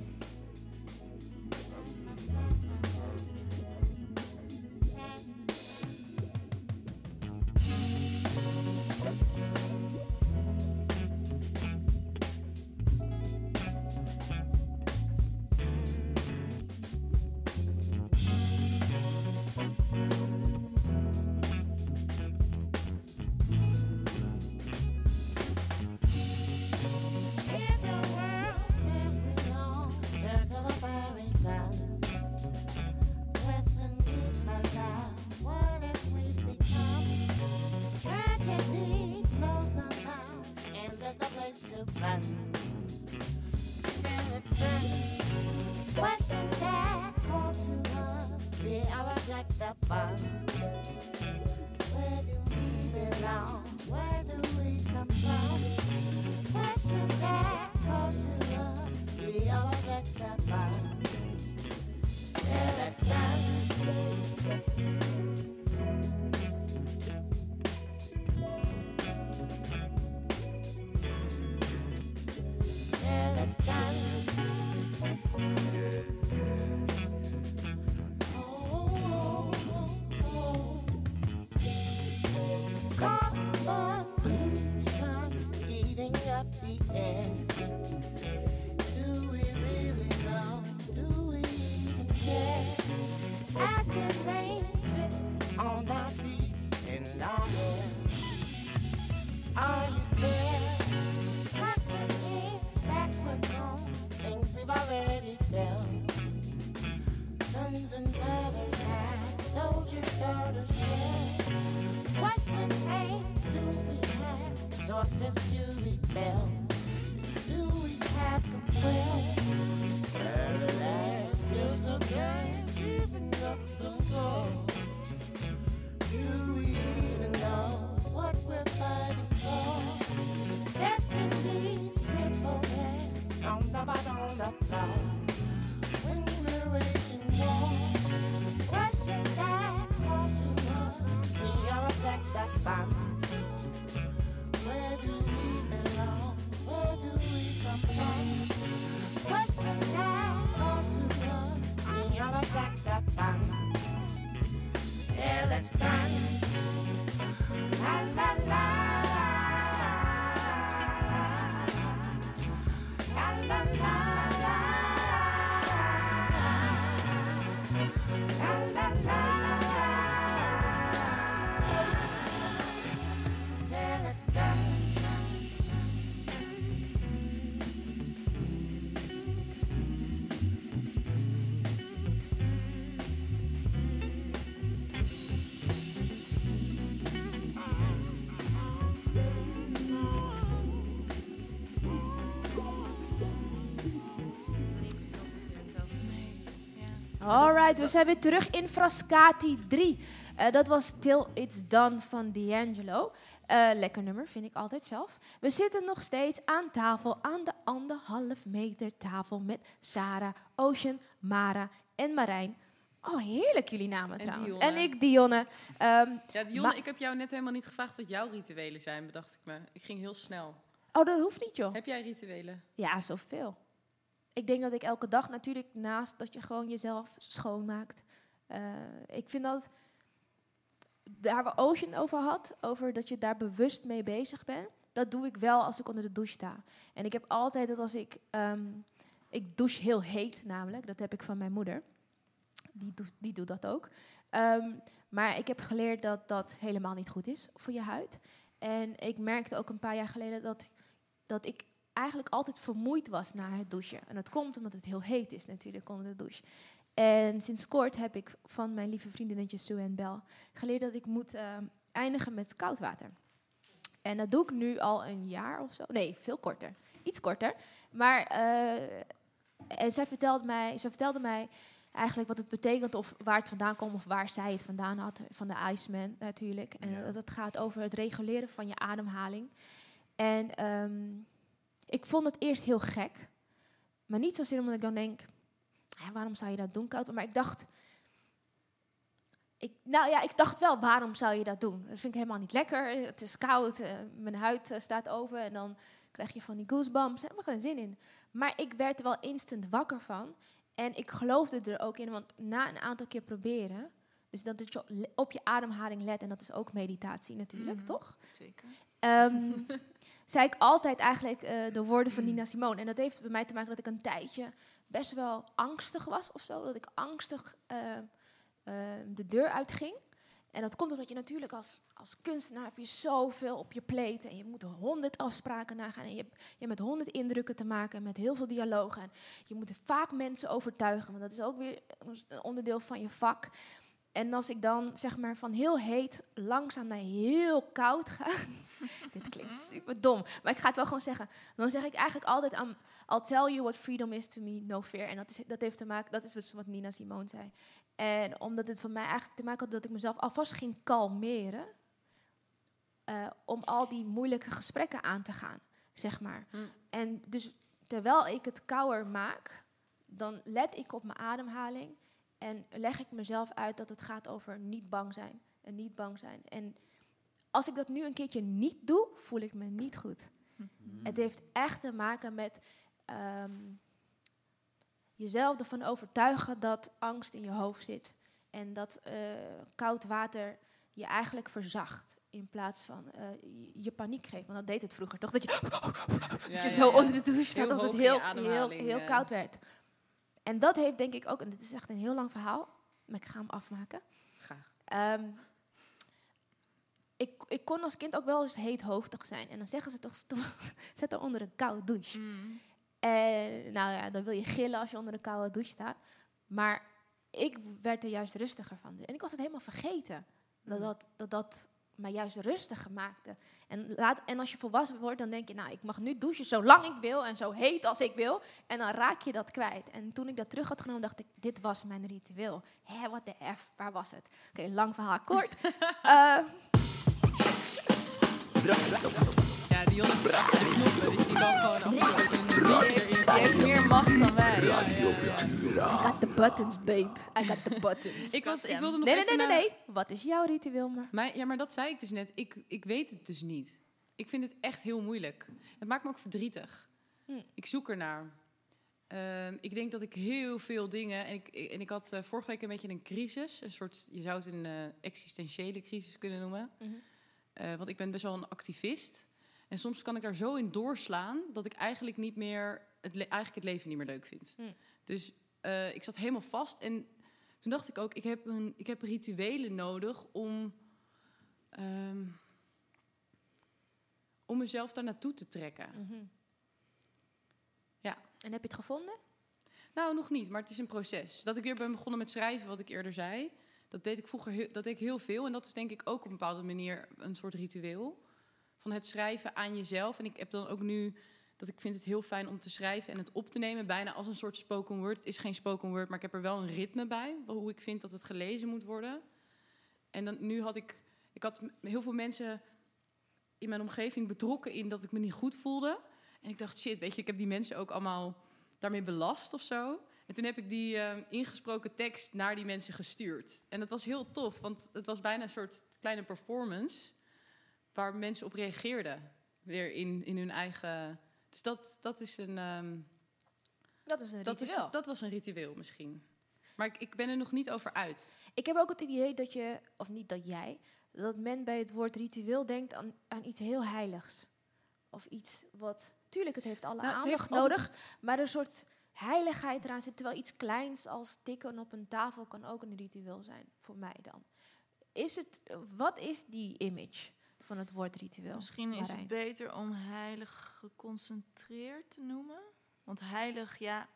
We zijn weer terug in Frascati 3. Eh, dat was Till It's Done van D'Angelo. Eh, lekker nummer, vind ik altijd zelf. We zitten nog steeds aan tafel, aan de anderhalf meter tafel met Sarah, Ocean, Mara en Marijn. Oh, heerlijk jullie namen En trouwens. Dionne. En ik, Dionne. Ehm, Ja, Dionne, ik heb jou net helemaal niet gevraagd wat jouw rituelen zijn, bedacht ik me. Ik ging heel snel. oh, dat hoeft niet, joh. Heb jij rituelen? Ja, zoveel. Ik denk dat ik elke dag natuurlijk naast dat je gewoon jezelf schoonmaakt. eh, ik vind dat daar waar Ocean over had, over dat je daar bewust mee bezig bent, dat doe ik wel als ik onder de douche sta. En ik heb altijd dat als ik, ehm, ik douche heel heet namelijk, dat heb ik van mijn moeder. Die, doet- die doet dat ook. Ehm, maar ik heb geleerd dat dat helemaal niet goed is voor je huid. En ik merkte ook een paar jaar geleden dat, dat ik eigenlijk altijd vermoeid was na het douchen. En dat komt omdat het heel heet is natuurlijk onder de douche. En sinds kort heb ik van mijn lieve vriendinnetje Sue en Bel geleerd dat ik moet eh, eindigen met koud water. En dat doe ik nu al een jaar of zo. Nee, veel korter. Iets korter. Maar eh, en zij, vertelde mij, zij vertelde mij eigenlijk wat het betekent of waar het vandaan komt of waar zij het vandaan had. Van de Iceman natuurlijk. En Ja. dat het gaat over het reguleren van je ademhaling. En ehm, ik vond het eerst heel gek. Maar niet zozeer omdat ik dan denk, "Ja, waarom zou je dat doen, koud? Maar ik dacht, ik, nou ja, ik dacht wel, waarom zou je dat doen? Dat vind ik helemaal niet lekker. Het is koud, eh, mijn huid eh, staat open en dan krijg je van die goosebumps. Daar heb ik geen zin in. Maar ik werd er wel instant wakker van. En ik geloofde er ook in, want na een aantal keer proberen, dus dat je op je ademhaling let, en dat is ook meditatie natuurlijk, Mhm. toch? Zeker. Ehm, zei ik altijd eigenlijk eh, de woorden van Nina Simone. En dat heeft bij mij te maken dat ik een tijdje best wel angstig was of zo. Dat ik angstig eh, eh, de deur uitging. En dat komt omdat je natuurlijk als, als kunstenaar heb je zoveel op je plate. En je moet honderd afspraken nagaan. En je hebt, je hebt met honderd indrukken te maken. Met heel veel dialogen. En je moet vaak mensen overtuigen. Want dat is ook weer een onderdeel van je vak. En als ik dan zeg maar van heel heet langzaam naar heel koud ga. dit klinkt super dom. Maar ik ga het wel gewoon zeggen. Dan zeg ik eigenlijk altijd aan. I'll tell you what freedom is to me, no fear. En dat, is, dat heeft te maken, dat is dus wat Nina Simone zei. En omdat het voor mij eigenlijk te maken had dat ik mezelf alvast ging kalmeren. eh, om al die moeilijke gesprekken aan te gaan, zeg maar. Hm. En dus terwijl ik het kouder maak, dan let ik op mijn ademhaling. En leg ik mezelf uit dat het gaat over niet bang zijn. En niet bang zijn. En als ik dat nu een keertje niet doe, voel ik me niet goed. Het heeft echt te maken met ehm, jezelf ervan overtuigen dat angst in je hoofd zit. En dat eh, koud water je eigenlijk verzacht. In plaats van eh, je, paniek geeft. Want dat deed het vroeger toch? Dat je, dat je ja, zo ja. onder de douche staat als het heel, heel, heel koud werd. En dat heeft denk ik ook, en dit is echt een heel lang verhaal, maar ik ga hem afmaken. Graag. Ehm, ik, ik kon als kind ook wel eens heethoofdig zijn. En dan zeggen ze toch, zet er onder een koude douche. Mm. En nou ja, dan wil je gillen als je onder een koude douche staat. Maar ik werd er juist rustiger van. En ik was het helemaal vergeten. Dat dat, dat, dat mij juist rustiger maakte. En, laat, en als je volwassen wordt, dan denk je, nou, ik mag nu douchen zolang ik wil en zo heet als ik wil. En dan raak je dat kwijt. En toen ik dat terug had genomen, dacht ik, dit was mijn ritueel. Hé, wat de F, waar was het? Oké, lang verhaal kort. Eh, Ja, Dionne heeft die knoppen, dus die kan gewoon afsluiten. Heeft meer macht dan wij. Radio Futura. I got the buttons, babe. I got the buttons. Ik, was, ik wilde nog nee, nee, even nee, nee, nee. Wat is jouw ritueel, maar? Maar, ja, maar dat zei ik dus net. Ik, ik weet het dus niet. Ik vind het echt heel moeilijk. Het maakt me ook verdrietig. Hm. Ik zoek ernaar. Ehm, ik denk dat ik heel veel dingen... En ik, en ik had eh, vorige week een beetje een crisis. Een soort, je zou het een eh, existentiële crisis kunnen noemen. Mhm. Eh, want ik ben best wel een activist. En soms kan ik daar zo in doorslaan... dat ik eigenlijk, niet meer het, eigenlijk het leven niet meer leuk vind. Hm. Dus eh, ik zat helemaal vast. En toen dacht ik ook, ik heb, een, ik heb rituelen nodig om... ehm, om mezelf daar naartoe te trekken. Mhm. Ja. En heb je het gevonden? Nou, nog niet, maar het is een proces. Dat ik weer ben begonnen met schrijven, wat ik eerder zei. Dat deed ik vroeger heel, dat deed ik heel veel. En dat is denk ik ook op een bepaalde manier een soort ritueel. Van het schrijven aan jezelf. En ik heb dan ook nu dat ik vind het heel fijn om te schrijven en het op te nemen. Bijna als een soort spoken word. Het is geen spoken word, maar ik heb er wel een ritme bij. Hoe ik vind dat het gelezen moet worden. En dan, nu had ik... Ik had heel veel mensen in mijn omgeving betrokken in dat ik me niet goed voelde. En ik dacht, shit, weet je, ik heb die mensen ook allemaal daarmee belast of zo. En toen heb ik die eh, ingesproken tekst naar die mensen gestuurd. En dat was heel tof, want het was bijna een soort kleine performance... waar mensen op reageerden, weer in, in hun eigen... Dus dat, dat is een... ehm, Dat is een dat, is, dat was een ritueel misschien. Maar ik, ik ben er nog niet over uit. Ik heb ook het idee dat je, of niet dat jij, dat men bij het woord ritueel denkt aan, aan iets heel heiligs. Of iets wat, tuurlijk, het heeft alle Nou, aandacht heeft altijd- nodig, maar een soort heiligheid eraan zit. Terwijl iets kleins als tikken op een tafel kan ook een ritueel zijn, voor mij dan. Is het, wat is die image van het woord ritueel? Misschien is Marijn? het beter om heilig geconcentreerd te noemen. Want heilig, ja,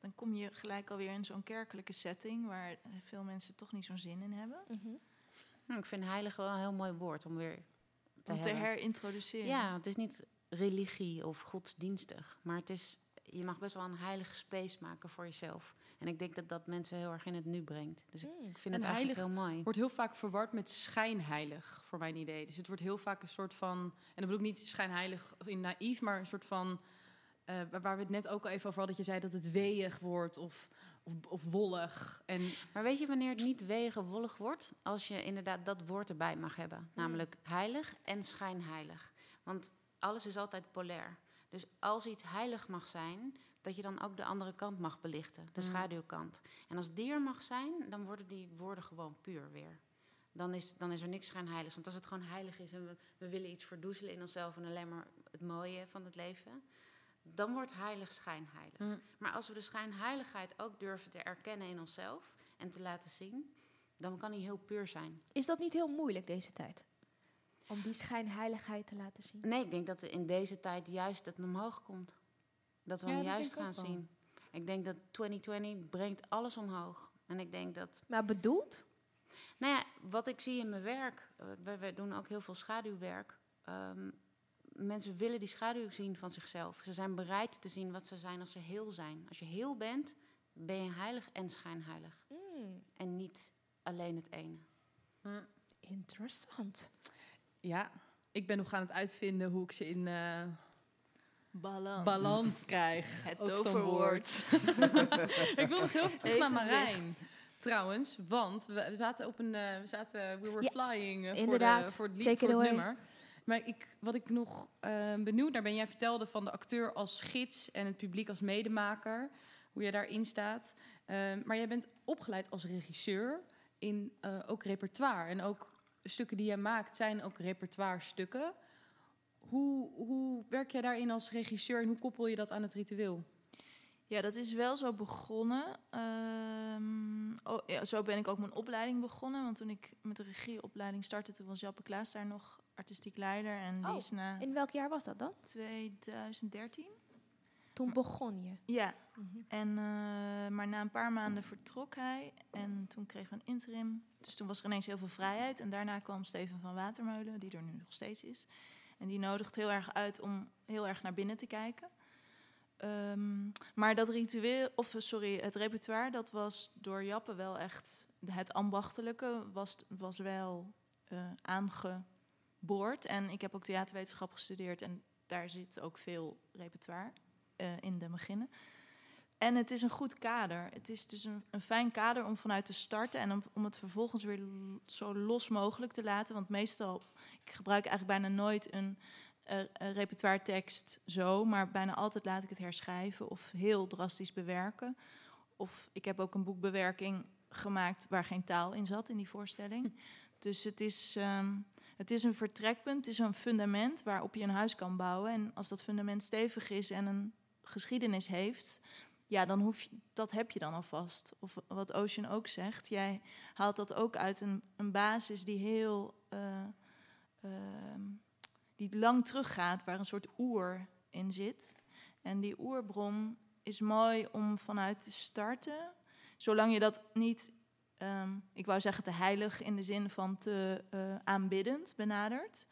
dan kom je gelijk alweer in zo'n kerkelijke setting... waar veel mensen toch niet zo'n zin in hebben. Mhm. Nou, ik vind heilig wel een heel mooi woord om weer te om te herintroduceren. Ja, het is niet religie of godsdienstig, maar het is, je mag best wel een heilige space maken voor jezelf. En ik denk dat dat mensen heel erg in het nu brengt. Dus ik, Mm. ik vind En het eigenlijk heilig heel mooi. wordt heel vaak verward met schijnheilig, voor mijn idee. Dus het wordt heel vaak een soort van... En dan bedoel ik niet schijnheilig in naïef, maar een soort van... eh, waar- we het net ook al even over hadden, dat je zei dat het weeig wordt of, of, of wollig. En Maar weet je wanneer het niet wegen wollig wordt? Als je inderdaad dat woord erbij mag hebben. Namelijk heilig en schijnheilig. Want alles is altijd polair. Dus als iets heilig mag zijn, dat je dan ook de andere kant mag belichten. De Mm. schaduwkant. En als die er mag zijn, dan worden die woorden gewoon puur weer. Dan is, dan is er niks schijnheiligs. Want als het gewoon heilig is en we, we willen iets verdoezelen in onszelf... en alleen maar het mooie van het leven... dan wordt heilig schijnheilig. Mm. Maar als we de schijnheiligheid ook durven te erkennen in onszelf en te laten zien, dan kan die heel puur zijn. Is dat niet heel moeilijk deze tijd? Om die schijnheiligheid te laten zien? Nee, ik denk dat er in deze tijd juist het omhoog komt. Dat we Ja, hem dat juist gaan zien. Ik denk dat 2020 brengt alles omhoog. En ik denk dat, Maar bedoeld? nou ja, wat ik zie in mijn werk, eh, we, we doen ook heel veel schaduwwerk. Ehm, mensen willen die schaduw zien van zichzelf. Ze zijn bereid te zien wat ze zijn als ze heel zijn. Als je heel bent, ben je heilig en schijnheilig. Mm, En niet alleen het ene. interessant. Ja, ik ben nog aan het uitvinden hoe ik ze in eh, Balans. balans krijg. Het Ook toverwoord. ik wil nog heel veel terug naar. Marijn. Trouwens, want we zaten op een, eh, we zaten, we were Ja, flying eh, voor, de, voor het lied, voor het nummer. Maar ik, wat ik nog benieuwd naar ben, jij vertelde van de acteur als gids en het publiek als medemaker, hoe jij daarin staat. Maar jij bent opgeleid als regisseur in ook repertoire. En ook stukken die jij maakt zijn ook repertoire stukken. Hoe, hoe werk jij daarin als regisseur en hoe koppel je dat aan het ritueel? Ja, dat is wel zo begonnen. Ehm, oh, ja, zo ben ik ook mijn opleiding begonnen. Want toen ik met de regieopleiding startte, toen was Jappe Klaas daar nog artistiek leider. En die Oh, is na In welk jaar was dat dan? 2013. Toen begon je. Ja, Mhm. en, eh, maar na een paar maanden vertrok hij. En toen kregen we een interim. Dus toen was er ineens heel veel vrijheid. En daarna kwam Steven van Watermeulen, die er nu nog steeds is. En die nodigt heel erg uit om heel erg naar binnen te kijken. Ehm, maar dat ritueel, of eh, sorry, het repertoire, dat was door Jappe wel echt. Het ambachtelijke was, was wel eh, aangeboord. En ik heb ook theaterwetenschap gestudeerd en daar zit ook veel repertoire. Eh, in de beginnen. En het is een goed kader. Het is dus een, een fijn kader om vanuit te starten en om, om het vervolgens weer zo los mogelijk te laten. Want meestal, ik gebruik eigenlijk bijna nooit een, eh een repertoire tekst zo, maar bijna altijd laat ik het herschrijven of heel drastisch bewerken. Of ik heb ook een boekbewerking gemaakt waar geen taal in zat in die voorstelling. Dus het is, ehm, het is een vertrekpunt, het is een fundament waarop je een huis kan bouwen. En als dat fundament stevig is en een geschiedenis heeft, ja, dan hoef je, dat heb je dan alvast. Of wat Ocean ook zegt, jij haalt dat ook uit een, een basis die heel, eh, ehm, die lang teruggaat, waar een soort oer in zit. En die oerbron is mooi om vanuit te starten, zolang je dat niet, ehm, ik wou zeggen te heilig in de zin van te eh, aanbiddend benadert,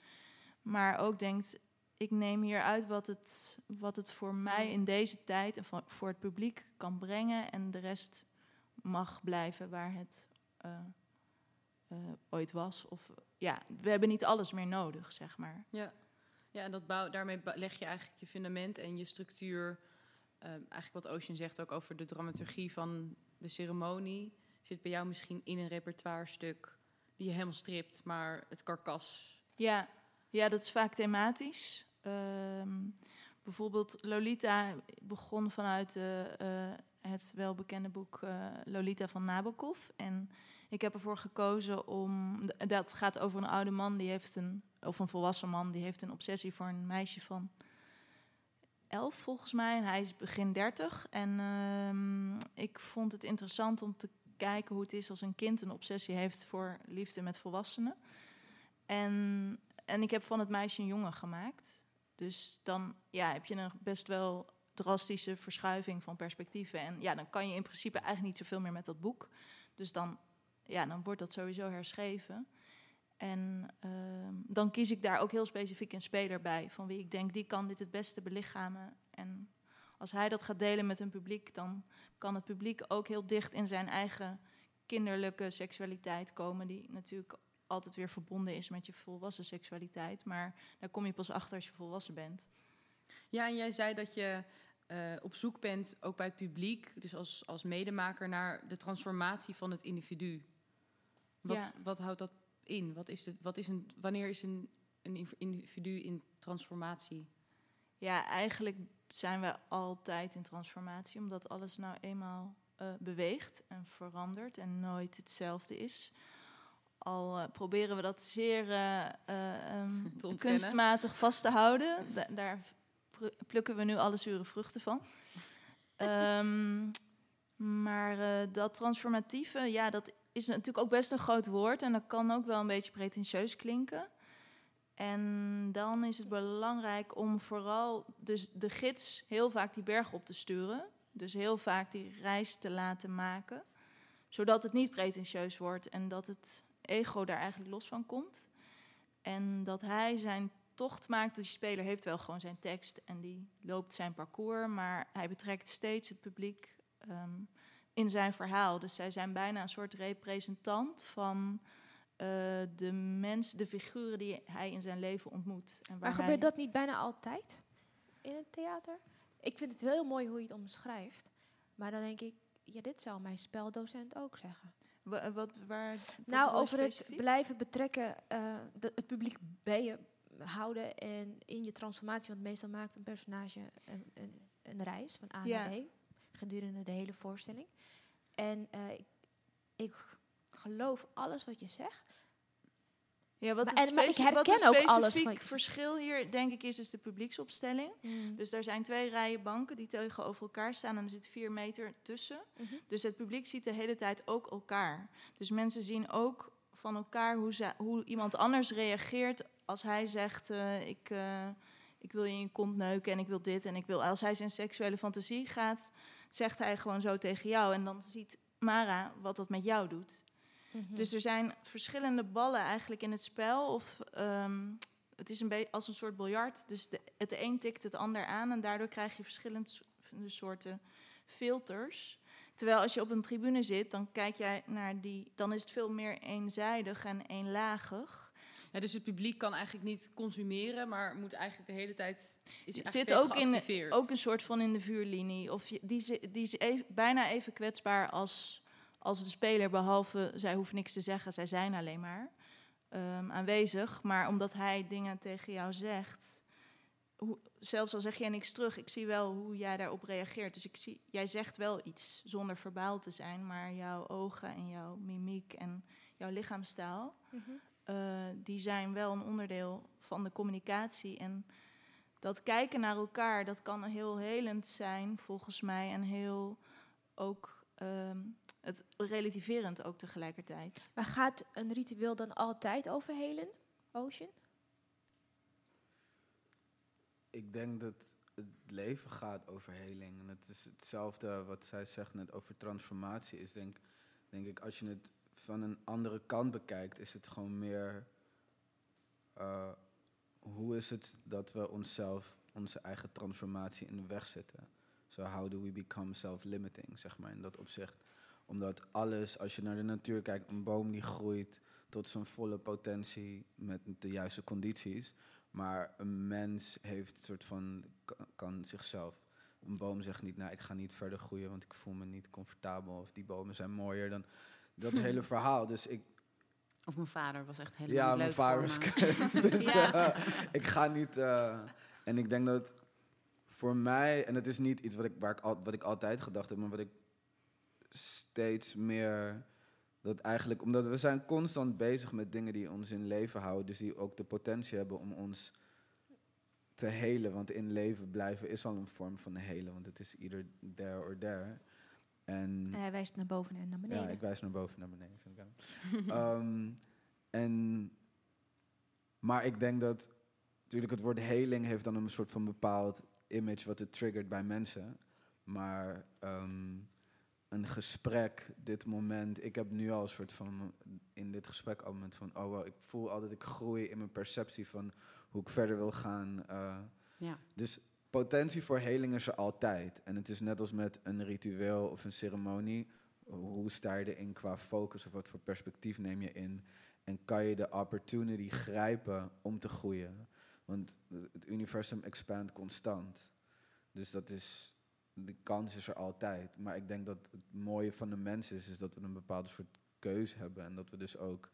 maar ook denkt, ik neem hier uit wat het, wat het voor mij in deze tijd en voor- het publiek kan brengen. En de rest mag blijven waar het eh, eh, ooit was. Of ja, we hebben niet alles meer nodig, zeg maar. Ja, ja en dat bouw, daarmee leg je eigenlijk je fundament en je structuur. ehm, eigenlijk wat Ocean zegt ook over de dramaturgie van de ceremonie. Zit bij jou misschien in een repertoirestuk die je helemaal stript, maar het karkas. Ja, ja dat is vaak thematisch. Ehm, bijvoorbeeld Lolita begon vanuit eh, eh, het welbekende boek eh, Lolita van Nabokov. En ik heb ervoor gekozen om... Dat gaat over een oude man, die heeft een... Of een volwassen man, die heeft een obsessie voor een meisje van elf volgens mij. En hij is begin dertig. En ehm, ik vond het interessant om te kijken hoe het is als een kind een obsessie heeft voor liefde met volwassenen. En, en ik heb van het meisje een jongen gemaakt. Dus dan ja, heb je een best wel drastische verschuiving van perspectieven. En ja, dan kan je in principe eigenlijk niet zoveel meer met dat boek. Dus dan, ja, dan wordt dat sowieso herschreven. En ehm, dan kies ik daar ook heel specifiek een speler bij, van wie ik denk, die kan dit het beste belichamen. En als hij dat gaat delen met een publiek, dan kan het publiek ook heel dicht in zijn eigen kinderlijke seksualiteit komen, die natuurlijk altijd weer verbonden is met je volwassen seksualiteit. Maar daar kom je pas achter als je volwassen bent. Ja, en jij zei dat je eh, op zoek bent, ook bij het publiek, dus als, als medemaker, naar de transformatie van het individu. Wat, Ja. wat houdt dat in? Wat is het, wat is een, wanneer is een, een individu in transformatie? Ja, eigenlijk zijn we altijd in transformatie, omdat alles nou eenmaal eh, beweegt en verandert en nooit hetzelfde is. Al eh, proberen we dat zeer eh, eh, ehm, kunstmatig vast te houden, Da- daar plukken we nu alle zure vruchten van. Ehm, maar dat transformatieve, ja, dat is natuurlijk ook best een groot woord en dat kan ook wel een beetje pretentieus klinken. En dan is het belangrijk om vooral dus de gids heel vaak die berg op te sturen. Dus heel vaak die reis te laten maken. Zodat het niet pretentieus wordt en dat het ego daar eigenlijk los van komt. En dat hij zijn tocht maakt. Dus die speler heeft wel gewoon zijn tekst en die loopt zijn parcours. Maar hij betrekt steeds het publiek ehm, in zijn verhaal. Dus zij zijn bijna een soort representant van eh, de mensen, de figuren die hij in zijn leven ontmoet. En waar Maar hij- gebeurt dat niet bijna altijd in het theater? Ik vind het wel heel mooi hoe je het omschrijft. Maar dan denk ik, ja, dit zou mijn speldocent ook zeggen. Wa- wat, waar, wat Nou, bedoel je over het blijven betrekken, eh, de- het publiek bij je houden en in je transformatie. Want meestal maakt een personage een, een, een reis van A Ja. naar B gedurende de hele voorstelling. En eh, ik, ik geloof alles wat je zegt. Ja, wat Maar- het en- maar ik wat herken een ook alles wat je- verschil hier, denk ik, is, is de publieksopstelling. Dus er zijn twee rijen banken die tegenover elkaar staan en er zit vier meter tussen. Mhm. Dus het publiek ziet de hele tijd ook elkaar. Dus mensen zien ook van elkaar hoe, ze, hoe iemand anders reageert als hij zegt: eh, ik, eh, ik wil je in je kont neuken en ik wil dit en ik wil. Als hij zijn seksuele fantasie gaat, zegt hij gewoon zo tegen jou. En dan ziet Mara wat dat met jou doet. Mhm. Dus er zijn verschillende ballen eigenlijk in het spel. Of ehm, het is een beetje als een soort biljart. Dus de, het een tikt het ander aan. En daardoor krijg je verschillende so- soorten filters. Terwijl als je op een tribune zit, dan kijk jij naar die. Dan is het veel meer eenzijdig en eenlagig. Ja, dus het publiek kan eigenlijk niet consumeren, maar moet eigenlijk de hele tijd. Is zit ook, in, ook een soort van in de vuurlinie. Of je, die, die is even- bijna even kwetsbaar als, als de speler, behalve zij hoeft niks te zeggen, zij zijn alleen maar ehm, aanwezig. Maar omdat hij dingen tegen jou zegt, hoe, zelfs al zeg jij niks terug, ik zie wel hoe jij daarop reageert. Dus ik zie, jij zegt wel iets zonder verbaal te zijn, maar jouw ogen en jouw mimiek en jouw lichaamstaal, eh, die zijn wel een onderdeel van de communicatie. En dat kijken naar elkaar, dat kan heel helend zijn, volgens mij. En heel ook ehm, het relativerend ook tegelijkertijd. Maar gaat een ritueel dan altijd over helen, Ocean? Ik denk dat het leven gaat over heling. En het is hetzelfde wat zij zegt net over transformatie. Is denk, denk ik, als je het van een andere kant bekijkt, is het gewoon meer. eh, hoe is het dat we onszelf, onze eigen transformatie in de weg zetten? So how do we become self-limiting, zeg maar, in dat opzicht. Omdat alles, als je naar de natuur kijkt, een boom die groeit tot zijn volle potentie met de juiste condities. Maar een mens heeft een soort van, kan, zichzelf. Een boom zegt niet, nou ik ga niet verder groeien, want ik voel me niet comfortabel. Of die bomen zijn mooier dan dat hele verhaal. Dus ik, Of mijn vader was echt helemaal ja, niet mijn leuk vader me. kut. Dus Ja. eh, ik ga niet. eh, en ik denk dat voor mij, en het is niet iets wat ik, waar ik, al, wat ik altijd gedacht heb, maar wat ik steeds meer. Dat eigenlijk, omdat we zijn constant bezig met dingen die ons in leven houden, dus die ook de potentie hebben om ons te helen. Want in leven blijven is al een vorm van helen, want het is either there or there. En hij wijst naar boven en naar beneden. ja, ik wijs naar boven en naar beneden. Vind ik wel. Ehm, en, maar ik denk dat, natuurlijk, het woord heling heeft dan een soort van bepaald image wat het triggert bij mensen. Maar ehm, een gesprek, dit moment, ik heb nu al een soort van, in dit gesprek al moment van, oh wow, ik voel altijd, ik groei in mijn perceptie van hoe ik verder wil gaan. eh. Ja. Dus potentie voor heling is er altijd. En het is net als met een ritueel of een ceremonie. Hoe sta je erin qua focus of wat voor perspectief neem je in? En kan je de opportunity grijpen om te groeien? Want het universum expand constant. Dus dat is, de kans is er altijd. Maar ik denk dat het mooie van de mens is, is dat we een bepaalde soort keus hebben. En dat we dus ook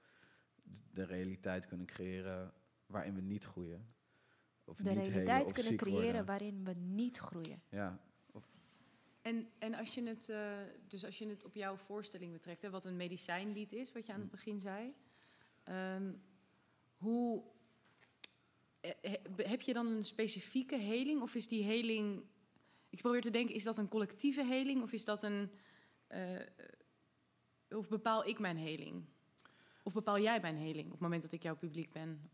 de realiteit kunnen creëren waarin we niet groeien. Of de niet helen realiteit of kunnen ziek creëren worden. waarin we niet groeien. Ja, En, en als, je het, eh, dus als je het op jouw voorstelling betrekt, hè, wat een medicijnlied is, wat je aan het begin zei. ehm, hoe eh, he- heb je dan een specifieke heling? Of is die heling. Ik probeer te denken, is dat een collectieve heling? Of is dat een. eh, of bepaal ik mijn heling? Of bepaal jij mijn heling op het moment dat ik jouw publiek ben?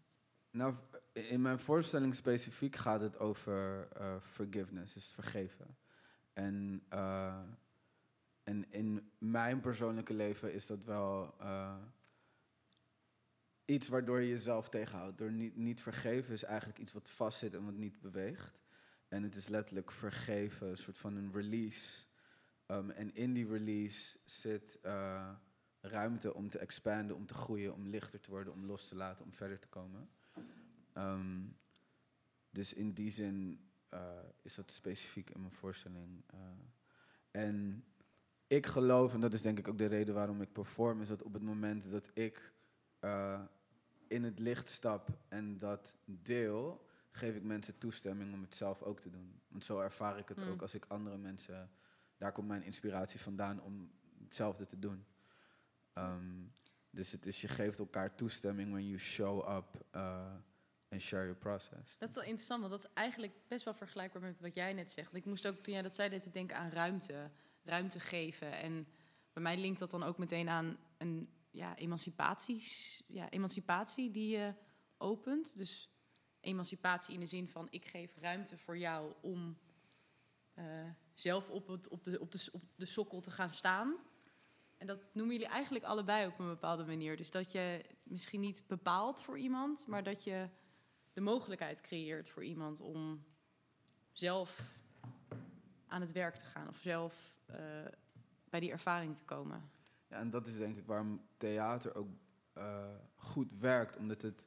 Nou, in mijn voorstelling specifiek gaat het over eh, forgiveness, dus vergeven. En, eh, en in mijn persoonlijke leven is dat wel iets waardoor je jezelf tegenhoudt. Door niet, niet vergeven is eigenlijk iets wat vastzit en wat niet beweegt. En het is letterlijk vergeven, een soort van een release. Um, en in die release zit eh, ruimte om te expanden, om te groeien, om lichter te worden, om los te laten, om verder te komen. Ehm, dus in die zin eh, is dat specifiek in mijn voorstelling. eh. en ik geloof, en dat is denk ik ook de reden waarom ik perform, is dat op het moment dat ik in het licht stap en dat deel, geef ik mensen toestemming om het zelf ook te doen. Want zo ervaar ik het Mm. ook als ik andere mensen, daar komt mijn inspiratie vandaan om hetzelfde te doen. Ehm, dus het is, je geeft elkaar toestemming when you show up uh, and share your process. Dat is wel interessant, want dat is eigenlijk best wel vergelijkbaar met wat jij net zegt. Ik moest ook, toen jij dat zei, ik denken aan ruimte. Ruimte geven. En bij mij linkt dat dan ook meteen aan een ja, emancipaties, ja, emancipatie die je opent. Dus emancipatie in de zin van, ik geef ruimte voor jou om eh, zelf op, op, de, op, de, op de sokkel te gaan staan. En dat noemen jullie eigenlijk allebei op een bepaalde manier. Dus dat je misschien niet bepaalt voor iemand, maar dat je de mogelijkheid creëert voor iemand om zelf aan het werk te gaan of zelf eh, bij die ervaring te komen. Ja, en dat is denk ik waarom theater ook eh, goed werkt, omdat het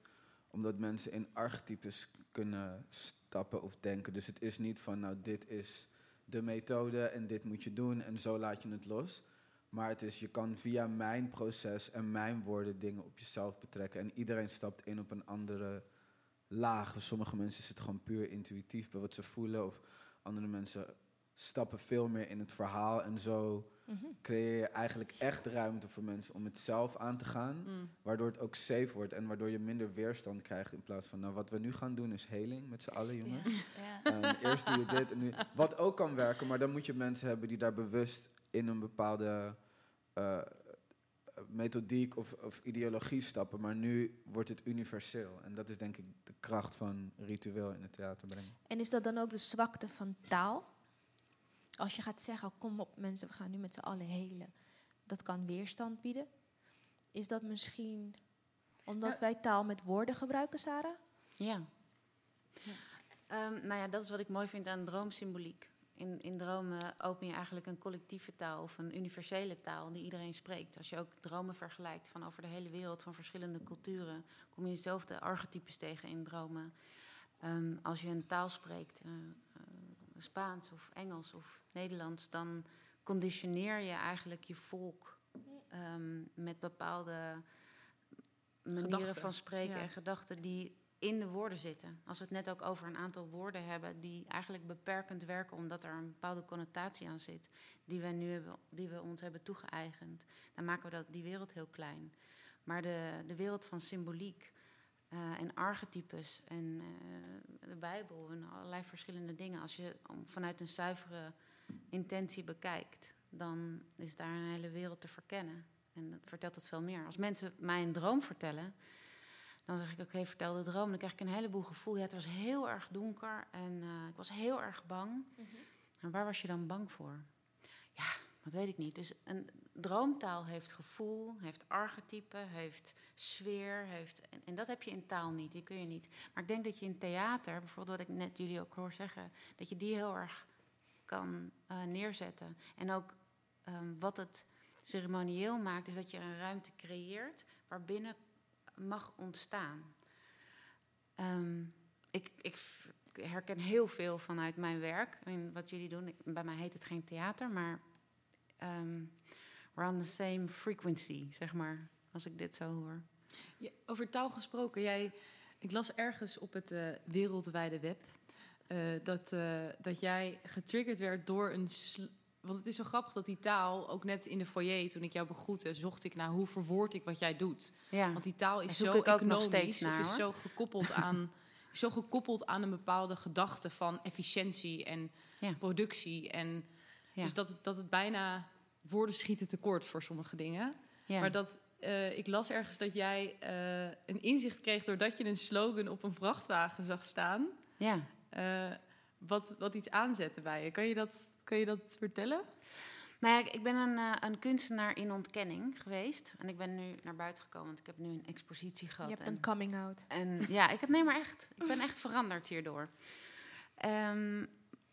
Omdat mensen in archetypes kunnen stappen of denken. Dus het is niet van, nou, dit is de methode en dit moet je doen en zo laat je het los. Maar het is, je kan via mijn proces en mijn woorden dingen op jezelf betrekken. En iedereen stapt in op een andere laag. Voor sommige mensen is het gewoon puur intuïtief bij wat ze voelen. Of andere mensen stappen veel meer in het verhaal. En zo Mhm. creëer je eigenlijk echt ruimte voor mensen om het zelf aan te gaan. Mm. Waardoor het ook safe wordt en waardoor je minder weerstand krijgt. In plaats van, nou wat we nu gaan doen is heling met z'n allen jongens. Ja. En eerst doe je dit en nu. Wat ook kan werken, maar dan moet je mensen hebben die daar bewust in een bepaalde eh, methodiek of, of ideologie stappen. Maar nu wordt het universeel. En dat is denk ik de kracht van ritueel in het theater brengen. En is dat dan ook de zwakte van taal? Als je gaat zeggen, kom op mensen, we gaan nu met z'n allen helen. Dat kan weerstand bieden. Is dat misschien omdat wij taal met woorden gebruiken, Sarah? Ja. Ehm, nou ja, dat is wat ik mooi vind aan droomsymboliek. In, in dromen open je eigenlijk een collectieve taal of een universele taal die iedereen spreekt. Als je ook dromen vergelijkt van over de hele wereld, van verschillende culturen, kom je dezelfde archetypes tegen in dromen. Ehm, als je een taal spreekt, eh, Spaans of Engels of Nederlands, dan conditioneer je eigenlijk je volk ehm, met bepaalde manieren Gedachten, van spreken ja. en gedachten die in de woorden zitten. Als we het net ook over een aantal woorden hebben die eigenlijk beperkend werken omdat er een bepaalde connotatie aan zit, die we nu hebben, die we ons hebben toegeëigend, dan maken we dat, die wereld heel klein. Maar de, de wereld van symboliek eh, en archetypes en eh, de Bijbel en allerlei verschillende dingen, als je vanuit een zuivere intentie bekijkt, dan is daar een hele wereld te verkennen. En dat vertelt het veel meer. Als mensen mij een droom vertellen, dan zeg ik, oké, vertel de droom. Dan krijg ik een heleboel gevoel. Ja, het was heel erg donker en eh, ik was heel erg bang. En waar was je dan bang voor? Ja, dat weet ik niet. Dus een droomtaal heeft gevoel, heeft archetypen, heeft sfeer. Heeft, en, dat heb je in taal niet, die kun je niet. Maar ik denk dat je in theater, bijvoorbeeld wat ik net jullie ook hoor zeggen... dat je die heel erg kan eh, neerzetten. En ook ehm, wat het ceremonieel maakt, is dat je een ruimte creëert... waarbinnen mag ontstaan. Ehm, ik, ik herken heel veel vanuit mijn werk en wat jullie doen. Bij mij heet het geen theater, maar ehm we're on the same frequency, zeg maar, als ik dit zo hoor. Ja, over taal gesproken, jij, ik las ergens op het eh, wereldwijde web eh, dat, eh, dat jij getriggerd werd door een. Want het is zo grappig dat die taal, ook net in de foyer toen ik jou begroette, zocht ik naar hoe verwoord ik wat jij doet. Ja, Want die taal is zo ik ook nog of naar, is zo gekoppeld aan, zo gekoppeld aan een bepaalde gedachte van efficiëntie en Ja. productie. En Ja. Dus dat, het- dat het bijna woorden schieten tekort voor sommige dingen. ja. Maar dat, eh, ik las ergens dat jij eh, een inzicht kreeg doordat je een slogan op een vrachtwagen zag staan. ja. eh, wat, wat iets aanzette bij je. Kan je dat, kan je dat vertellen? Nou ja, ik- ben een, eh, een kunstenaar in ontkenning geweest. En ik ben nu naar buiten gekomen, want ik heb nu een expositie Je gehad. hebt en- een coming out. En ja, ik heb nee, maar echt. Ik ben echt veranderd hierdoor. Ehm,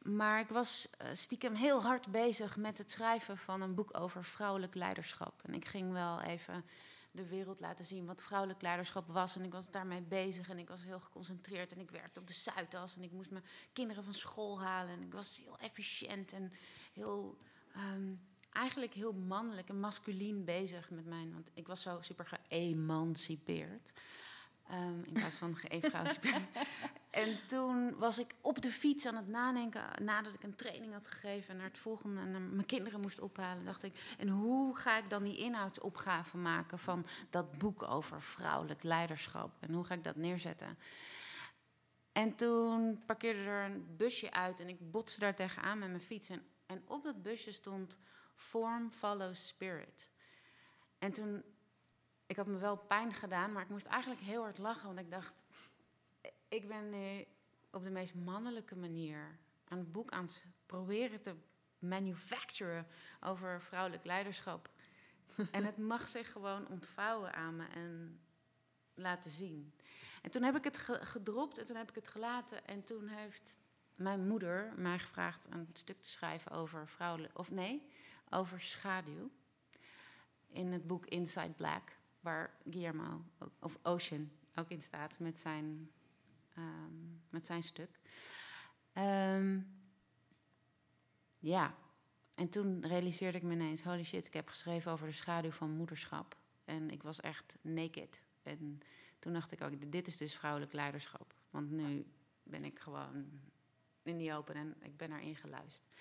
maar ik was eh, stiekem heel hard bezig met het schrijven van een boek over vrouwelijk leiderschap. En ik ging wel even de wereld laten zien wat vrouwelijk leiderschap was. En ik was daarmee bezig en ik was heel geconcentreerd. En ik werkte op de Zuidas en ik moest mijn kinderen van school halen. En ik was heel efficiënt en heel, ehm, eigenlijk heel mannelijk en masculien bezig met mijn... Want ik was zo super geëmancipeerd. Ehm, in plaats van geëvrouwspeerd. en toen was ik op de fiets aan het nadenken, nadat ik een training had gegeven en naar het volgende en naar mijn kinderen moest ophalen, dacht ik, en hoe ga ik dan die inhoudsopgave maken van dat boek over vrouwelijk leiderschap? En hoe ga ik dat neerzetten? En toen parkeerde er een busje uit en ik botste daar tegenaan met mijn fiets. En, en op dat busje stond Form Follows Spirit. En toen ik had me wel pijn gedaan, maar ik moest eigenlijk heel hard lachen. Want ik dacht, ik ben nu op de meest mannelijke manier aan het boek aan het proberen te manufacturen over vrouwelijk leiderschap. en het mag zich gewoon ontvouwen aan me en laten zien. En toen heb ik het ge- gedropt en toen heb ik het gelaten. En toen heeft mijn moeder mij gevraagd een stuk te schrijven over vrouwelijk, of nee, over schaduw. In het boek Inside Black waar Guillermo, of Ocean, ook in staat met zijn, ehm, met zijn stuk. Ehm, ja, en toen realiseerde ik me ineens: holy shit, ik heb geschreven over de schaduw van moederschap. En ik was echt naked. En toen dacht ik ook: dit is dus vrouwelijk leiderschap. Want nu ben ik gewoon in die open en ik ben erin geluisterd.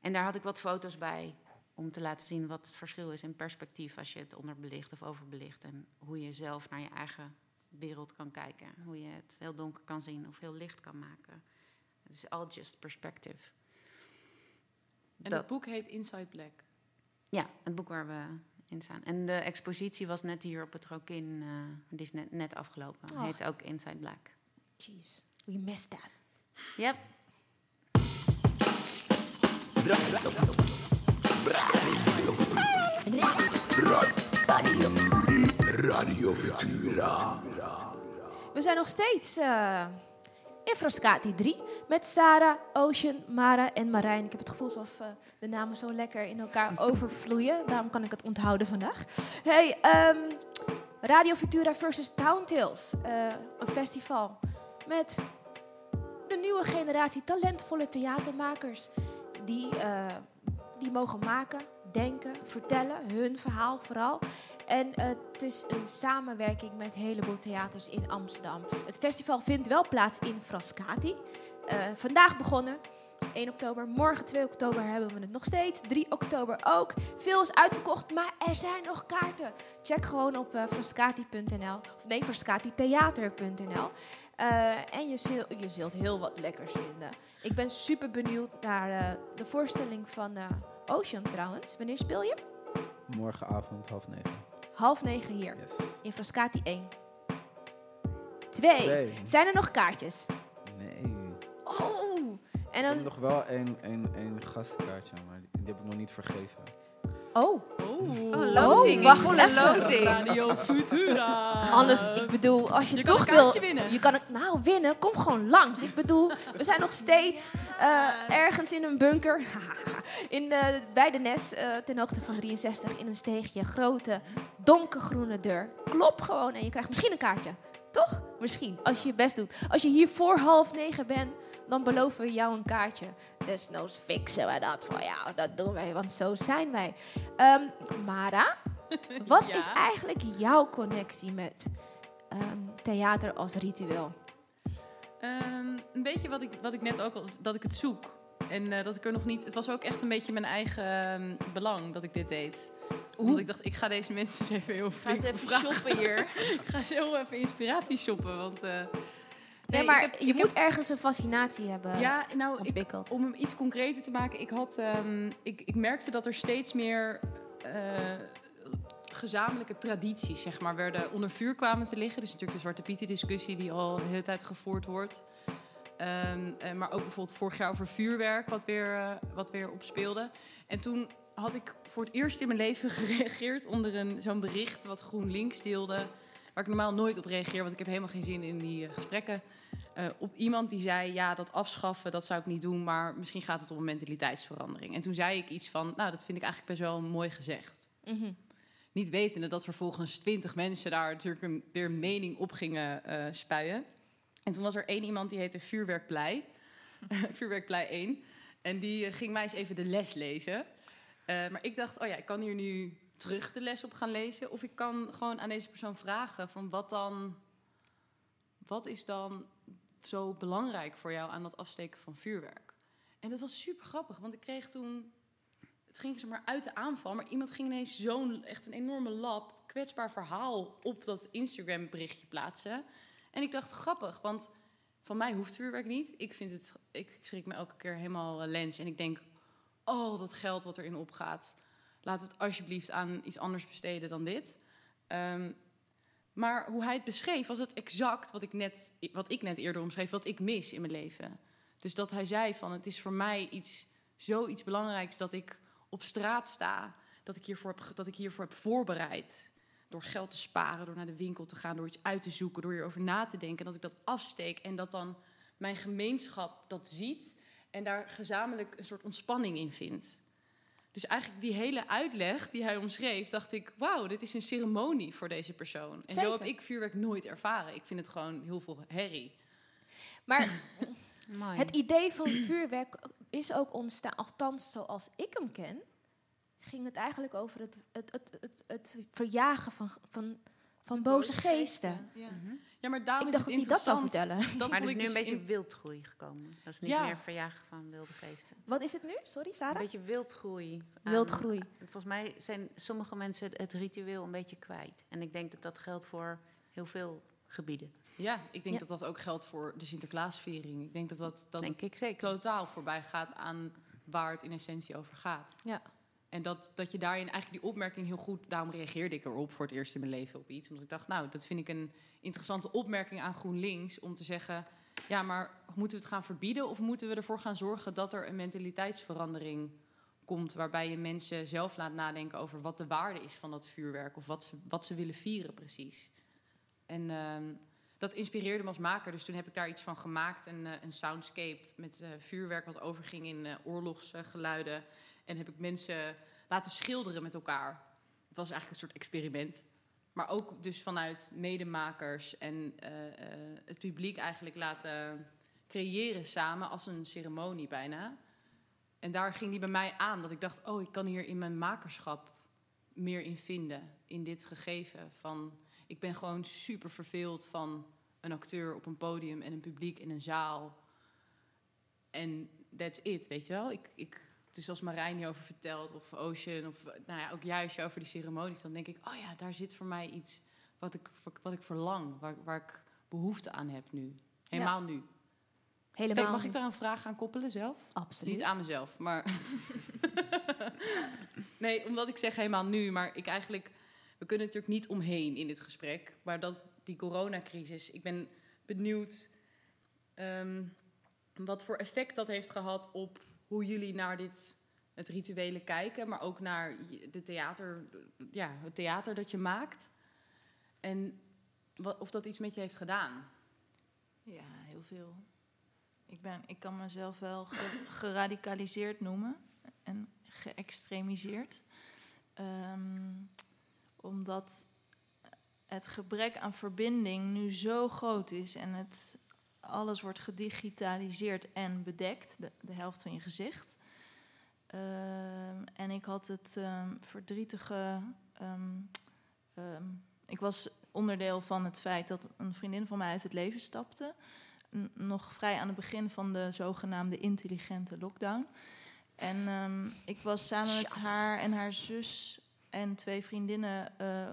En daar had ik wat foto's bij om te laten zien wat het verschil is in perspectief als je het onderbelicht of overbelicht. En hoe je zelf naar je eigen wereld kan kijken. Hoe je het heel donker kan zien of heel licht kan maken. Het is all just perspective. En Dat- het boek heet Inside Black. Ja, het boek waar we in staan. En de expositie was net hier op het Rokin. eh die is net, net afgelopen. Oh. Heet ook Inside Black. Jeez, we missed that. Yep. Radio, Radio Futura. We zijn nog steeds eh, in Frascati 3 met Sarah, Ocean, Mara en Marijn. Ik heb het gevoel alsof eh, de namen zo lekker in elkaar overvloeien. Daarom kan ik het onthouden vandaag. Hey, ehm, Radio Futura versus Town Tales. eh, een festival met de nieuwe generatie talentvolle theatermakers. Die, eh, die mogen maken, denken, vertellen, hun verhaal vooral. En het is een samenwerking met een heleboel theaters in Amsterdam. Het festival vindt wel plaats in Frascati. Eh, vandaag begonnen. 1 oktober, morgen 2 oktober hebben we het nog steeds. 3 oktober ook. Veel is uitverkocht, maar er zijn nog kaarten. Check gewoon op eh, frascati.nl. Of nee, frascatitheater.nl. Eh, en je, zul- je zult heel wat lekkers vinden. Ik ben super benieuwd naar eh, de voorstelling van eh, Ocean trouwens. Wanneer speel je? Morgenavond half negen. Half negen hier. Yes. In Frascati 1. Twee. Twee. Zijn er nog kaartjes? Nee. Oh! En Ik heb dan... nog wel één, één, één gastkaartje, maar die, die heb ik nog niet vergeven. Oh! Oh, loting. Oh, wacht volle even. loting. Radio Futura. Anders, ik bedoel, als je, toch wil... winnen. Je kan het nou winnen, kom gewoon langs. Ik bedoel, we zijn nog steeds eh, ergens in een bunker. in de, bij de Nes, eh, ten hoogte van 63, in een steegje. Grote, donkergroene deur. Klop gewoon en je krijgt misschien een kaartje. Toch? Misschien, als je je best doet. Als je hier voor half negen bent, dan beloven we jou een kaartje. Desnoods fixen we dat voor jou. Dat doen wij, want zo zijn wij. Ehm, Mara, wat Ja? is eigenlijk jouw connectie met ehm, theater als ritueel? Ehm, een beetje wat ik, wat ik net ook al, dat ik het zoek. En eh, dat ik er nog niet, het was ook echt een beetje mijn eigen belang dat ik dit deed. Omdat ik dacht, ik ga deze mensen eens even heel Ga eens even shoppen hier. ik ga eens heel even inspiratie shoppen, want... eh, Nee, ik maar heb- je ik moet heb- ergens een fascinatie hebben ja, nou, ik, ontwikkeld. om hem iets concreter te maken, ik, had, ehm, ik, ik merkte dat er steeds meer eh, gezamenlijke tradities zeg maar, werden onder vuur kwamen te liggen. Dus natuurlijk de Zwarte Pieten discussie die al de hele tijd gevoerd wordt. Ehm, eh, maar ook bijvoorbeeld vorig jaar over vuurwerk, wat weer, eh, wat weer opspeelde. En toen had ik voor het eerst in mijn leven gereageerd onder een, zo'n bericht wat GroenLinks deelde. Waar ik normaal nooit op reageer, want ik heb helemaal geen zin in die gesprekken. Eh, op iemand die zei, ja, dat afschaffen, dat zou ik niet doen, maar misschien gaat het om een mentaliteitsverandering. En toen zei ik iets van, nou, dat vind ik eigenlijk best wel mooi gezegd. Mhm. Niet wetende dat vervolgens twintig mensen daar natuurlijk een, weer een mening op gingen eh, spuien. En toen was er één iemand die heette Vuurwerkblij. Vuurwerkblij 1. En die ging mij eens even de les lezen. Eh, maar ik dacht, oh ja, ik kan hier nu terug de les op gaan lezen. Of ik kan gewoon aan deze persoon vragen van wat dan... Wat is dan zo belangrijk voor jou aan dat afsteken van vuurwerk? En dat was super grappig, want ik kreeg toen het ging zeg maar uit de aanval, maar iemand ging ineens zo'n echt een enorme lab kwetsbaar verhaal op dat Instagram berichtje plaatsen. En ik dacht grappig, want van mij hoeft vuurwerk niet. Ik vind het, ik schrik me elke keer helemaal eh, lens en ik denk, oh dat geld wat erin opgaat, laten we het alsjeblieft aan iets anders besteden dan dit. Ehm, maar hoe hij het beschreef, was het exact wat ik, net, wat ik net eerder omschreef, wat ik mis in mijn leven. Dus dat hij zei van, het is voor mij iets, zoiets belangrijks dat ik op straat sta, dat ik, hiervoor heb, dat ik hiervoor heb voorbereid. Door geld te sparen, door naar de winkel te gaan, door iets uit te zoeken, door hierover na te denken. Dat ik dat afsteek en dat dan mijn gemeenschap dat ziet en daar gezamenlijk een soort ontspanning in vindt. Dus eigenlijk die hele uitleg die hij omschreef, dacht ik, wauw, dit is een ceremonie voor deze persoon. En zo heb ik vuurwerk nooit ervaren. Ik vind het gewoon heel veel herrie. Maar het idee van vuurwerk is ook ontstaan, althans zoals ik hem ken, ging het eigenlijk over het, het, het, het, het verjagen van, van, van boze geesten. Ja. Mhm. Ja, maar daarom Ik is dacht het dat hij dat zou vertellen. Dat Maar er is nu een dus beetje in- wildgroei gekomen. Dat is niet Ja. meer verjagen van wilde geesten. Wat is het nu? Sorry, Een Sarah? beetje wildgroei. Wildgroei. Volgens mij zijn sommige mensen het ritueel een beetje kwijt. En ik denk dat dat geldt voor heel veel gebieden. Ja, ik denk Ja. dat dat ook geldt voor de Sinterklaasviering. Ik denk dat dat, dat denk ik zeker. totaal voorbij gaat aan waar het in essentie over gaat. Ja. En dat, dat je daarin eigenlijk die opmerking heel goed... Daarom reageerde ik erop voor het eerst in mijn leven op iets. Omdat ik dacht, nou, dat vind ik een interessante opmerking aan GroenLinks... om te zeggen, ja, maar moeten we het gaan verbieden... of moeten we ervoor gaan zorgen dat er een mentaliteitsverandering komt... waarbij je mensen zelf laat nadenken over wat de waarde is van dat vuurwerk... of wat ze, wat ze willen vieren precies. En ehm, dat inspireerde me als maker. Dus toen heb ik daar iets van gemaakt. Een, eh, een soundscape met eh, vuurwerk wat overging in eh, oorlogsgeluiden. En heb ik mensen laten schilderen met elkaar. Het was eigenlijk een soort experiment. Maar ook dus vanuit medemakers en eh, eh, het publiek eigenlijk laten creëren samen als een ceremonie bijna. En daar ging die bij mij aan. Dat ik dacht, oh, ik kan hier in mijn makerschap meer in vinden. In dit gegeven van ik ben gewoon super verveeld van een acteur op een podium en een publiek in een zaal. En that's it, weet je wel. Ik, ik, dus als Marijn hierover vertelt, of Ocean, of nou ja, ook juist over die ceremonies, dan denk ik, oh ja, daar zit voor mij iets wat ik, wat ik verlang, waar, waar ik behoefte aan heb nu. Helemaal nu. Helemaal. Kijk, mag ik daar een vraag aan koppelen zelf? Absoluut. Niet aan mezelf, maar. nee, omdat ik zeg helemaal nu, maar ik eigenlijk. We kunnen natuurlijk niet omheen in dit gesprek. Maar dat die coronacrisis. Ik ben benieuwd. ehm, wat voor effect dat heeft gehad op hoe jullie naar dit. Het rituele kijken, maar ook naar de theater, ja, het theater dat je maakt. En wat, of dat iets met je heeft gedaan. Ja, heel veel. Ik, ben, ik kan mezelf wel ge- geradicaliseerd noemen en geëxtremiseerd. Ehm, omdat het gebrek aan verbinding nu zo groot is en het, alles wordt gedigitaliseerd en bedekt, de, de helft van je gezicht. Ehm, en ik had het ehm, verdrietige. ehm, ik was onderdeel van het feit dat een vriendin van mij uit het leven stapte. N- nog vrij aan het begin van de zogenaamde intelligente lockdown. En ik was samen met haar en haar zus en twee vriendinnen eh,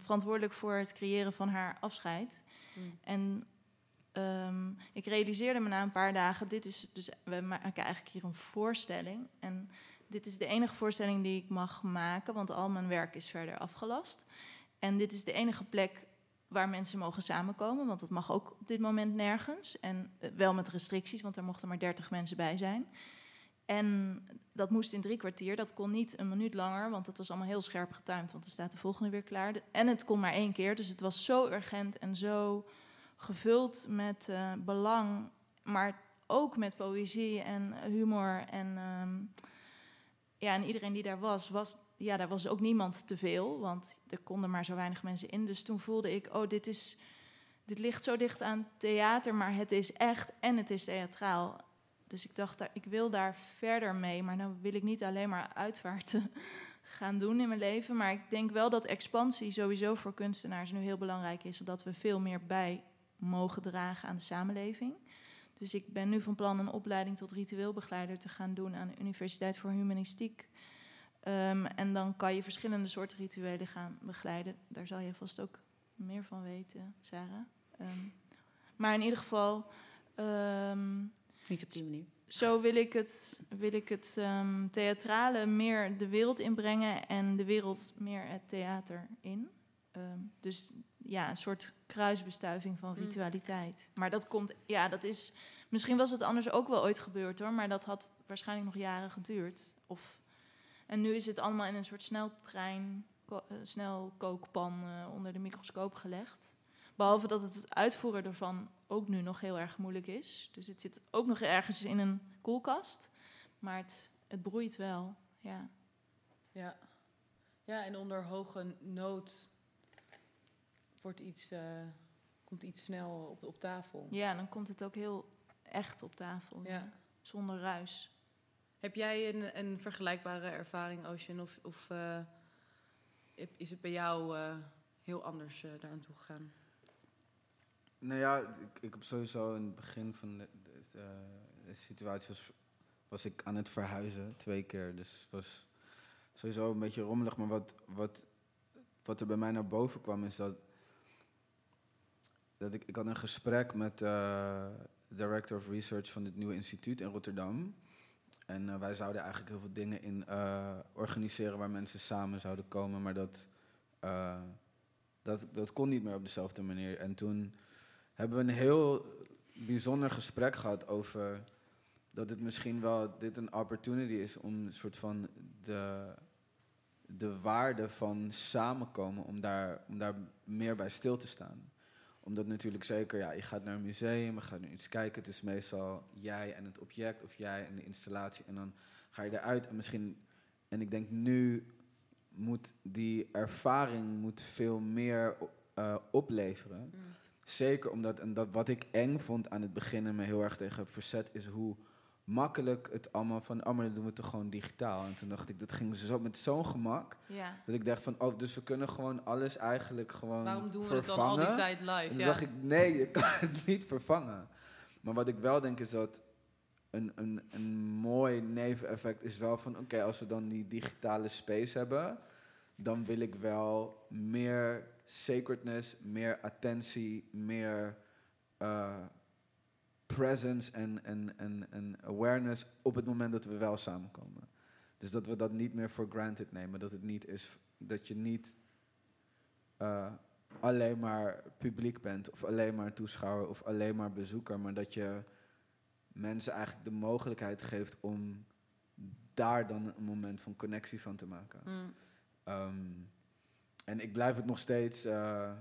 verantwoordelijk voor het creëren van haar afscheid. Mm. En ehm, ik realiseerde me na een paar dagen, dit is dus, we maken eigenlijk hier een voorstelling. En dit is de enige voorstelling die ik mag maken, want al mijn werk is verder afgelast. En dit is de enige plek waar mensen mogen samenkomen, want dat mag ook op dit moment nergens. En eh, wel met restricties, want er mochten maar 30 mensen bij zijn. En dat moest in drie kwartier. Dat kon niet een minuut langer, want dat was allemaal heel scherp getimed. Want dan staat de volgende weer klaar. En het kon maar één keer. Dus het was zo urgent en zo gevuld met eh, belang. Maar ook met poëzie en humor. En, ehm, ja, en iedereen die daar was, was, ja, daar was ook niemand te veel. Want er konden maar zo weinig mensen in. Dus toen voelde ik, oh, dit is... Dit ligt zo dicht aan theater, maar het is echt en het is theatraal. Dus ik dacht, ik wil daar verder mee. Maar dan wil ik niet alleen maar uitvaarten gaan doen in mijn leven. Maar ik denk wel dat expansie sowieso voor kunstenaars nu heel belangrijk is. Zodat we veel meer bij mogen dragen aan de samenleving. Dus ik ben nu van plan een opleiding tot ritueelbegeleider te gaan doen aan de Universiteit voor Humanistiek. Ehm, en dan kan je verschillende soorten rituelen gaan begeleiden. Daar zal je vast ook meer van weten, Sarah. Ehm, maar in ieder geval. ehm, Niet op die manier. zo wil ik het, wil ik het theatrale meer de wereld inbrengen en de wereld meer het theater in. Ehm, dus ja, een soort kruisbestuiving van Mm. ritualiteit. Maar dat komt, ja, dat is. Misschien was het anders ook wel ooit gebeurd hoor, maar dat had waarschijnlijk nog jaren geduurd. Of, en nu is het allemaal in een soort sneltrein, ko- eh, snelkookpan eh, onder de microscoop gelegd. Behalve dat het uitvoeren ervan ook nu nog heel erg moeilijk is. Dus het zit ook nog ergens in een koelkast. Maar het, het broeit wel, ja. Ja. ja, en onder hoge nood wordt iets, eh, komt iets snel op, op tafel. Ja, dan komt het ook heel echt op tafel. Ja. Zonder ruis. Heb jij een, een vergelijkbare ervaring, Ocean? Of, of eh, is het bij jou eh, heel anders eh daaraan toe gegaan? Nou ja, ik, ik heb sowieso in het begin van de, de, de- de situatie was, was ik aan het verhuizen twee keer. Dus het was sowieso een beetje rommelig. Maar wat, wat, wat er bij mij naar boven kwam is dat, dat ik, ik had een gesprek met de Director of Research van dit nieuwe instituut in Rotterdam. En eh, wij zouden eigenlijk heel veel dingen in eh, organiseren waar mensen samen zouden komen. Maar dat, eh, dat, dat kon niet meer op dezelfde manier. En toen hebben we een heel bijzonder gesprek gehad over dat het misschien wel dit een opportunity is om een soort van de, de waarde van samenkomen, om daar, om daar meer bij stil te staan. Omdat natuurlijk zeker, ja, je gaat naar een museum, je gaat naar iets kijken, het is meestal jij en het object of jij en de installatie. En dan ga je eruit en misschien, en ik denk nu moet die ervaring moet veel meer eh, opleveren. Zeker omdat, en dat wat ik eng vond aan het begin en me heel erg tegen heb verzet, is hoe makkelijk het allemaal van, oh maar dan doen we het toch gewoon digitaal. En toen dacht ik, dat ging zo, met zo'n gemak, Ja. dat ik dacht van, oh, dus we kunnen gewoon alles eigenlijk gewoon Waarom doen we vervangen. het dan al die tijd live? En toen Ja. dacht ik, nee, je kan het niet vervangen. Maar wat ik wel denk is dat een, een, een mooi neveneffect is wel van, oké, als we dan die digitale space hebben, dan wil ik wel meer sacredness, meer attentie, meer eh, presence en, en, en, en awareness op het moment dat we wel samenkomen. Dus dat we dat niet meer voor granted nemen. Dat het niet is dat je niet eh, alleen maar publiek bent, of alleen maar toeschouwer, of alleen maar bezoeker, maar dat je mensen eigenlijk de mogelijkheid geeft om daar dan een moment van connectie van te maken. Mm. Ehm, en ik blijf het nog steeds, eh,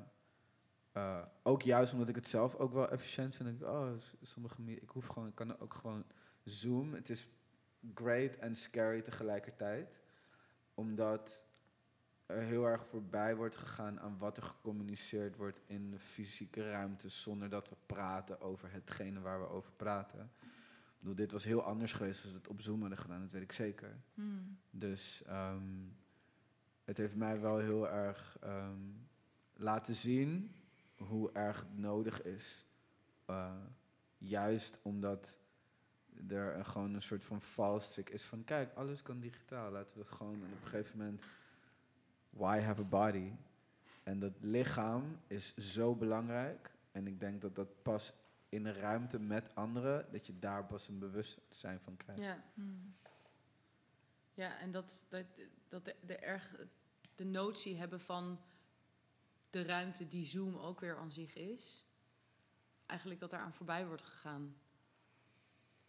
eh, ook juist omdat ik het zelf ook wel efficiënt vind. Ik, oh, sommige, ik hoef gewoon, ik kan ook gewoon Zoom. Het is great en scary tegelijkertijd, omdat er heel erg voorbij wordt gegaan aan wat er gecommuniceerd wordt in de fysieke ruimte, zonder dat we praten over hetgene waar we over praten. Ik bedoel, dit was heel anders geweest als we het op Zoom hadden gedaan, dat weet ik zeker. Hmm. Dus ehm, het heeft mij wel heel erg ehm, laten zien hoe erg het nodig is. Eh, juist omdat er gewoon een soort van valstrik is van... kijk, alles kan digitaal, laten we het gewoon... En op een gegeven moment, why have a body? En dat lichaam is zo belangrijk. En ik denk dat dat pas in een ruimte met anderen... dat je daar pas een bewustzijn van krijgt. Ja. Ja, en dat, dat, dat de, de, erg, de notie hebben van de ruimte die Zoom ook weer aan zich is, eigenlijk dat daaraan voorbij wordt gegaan.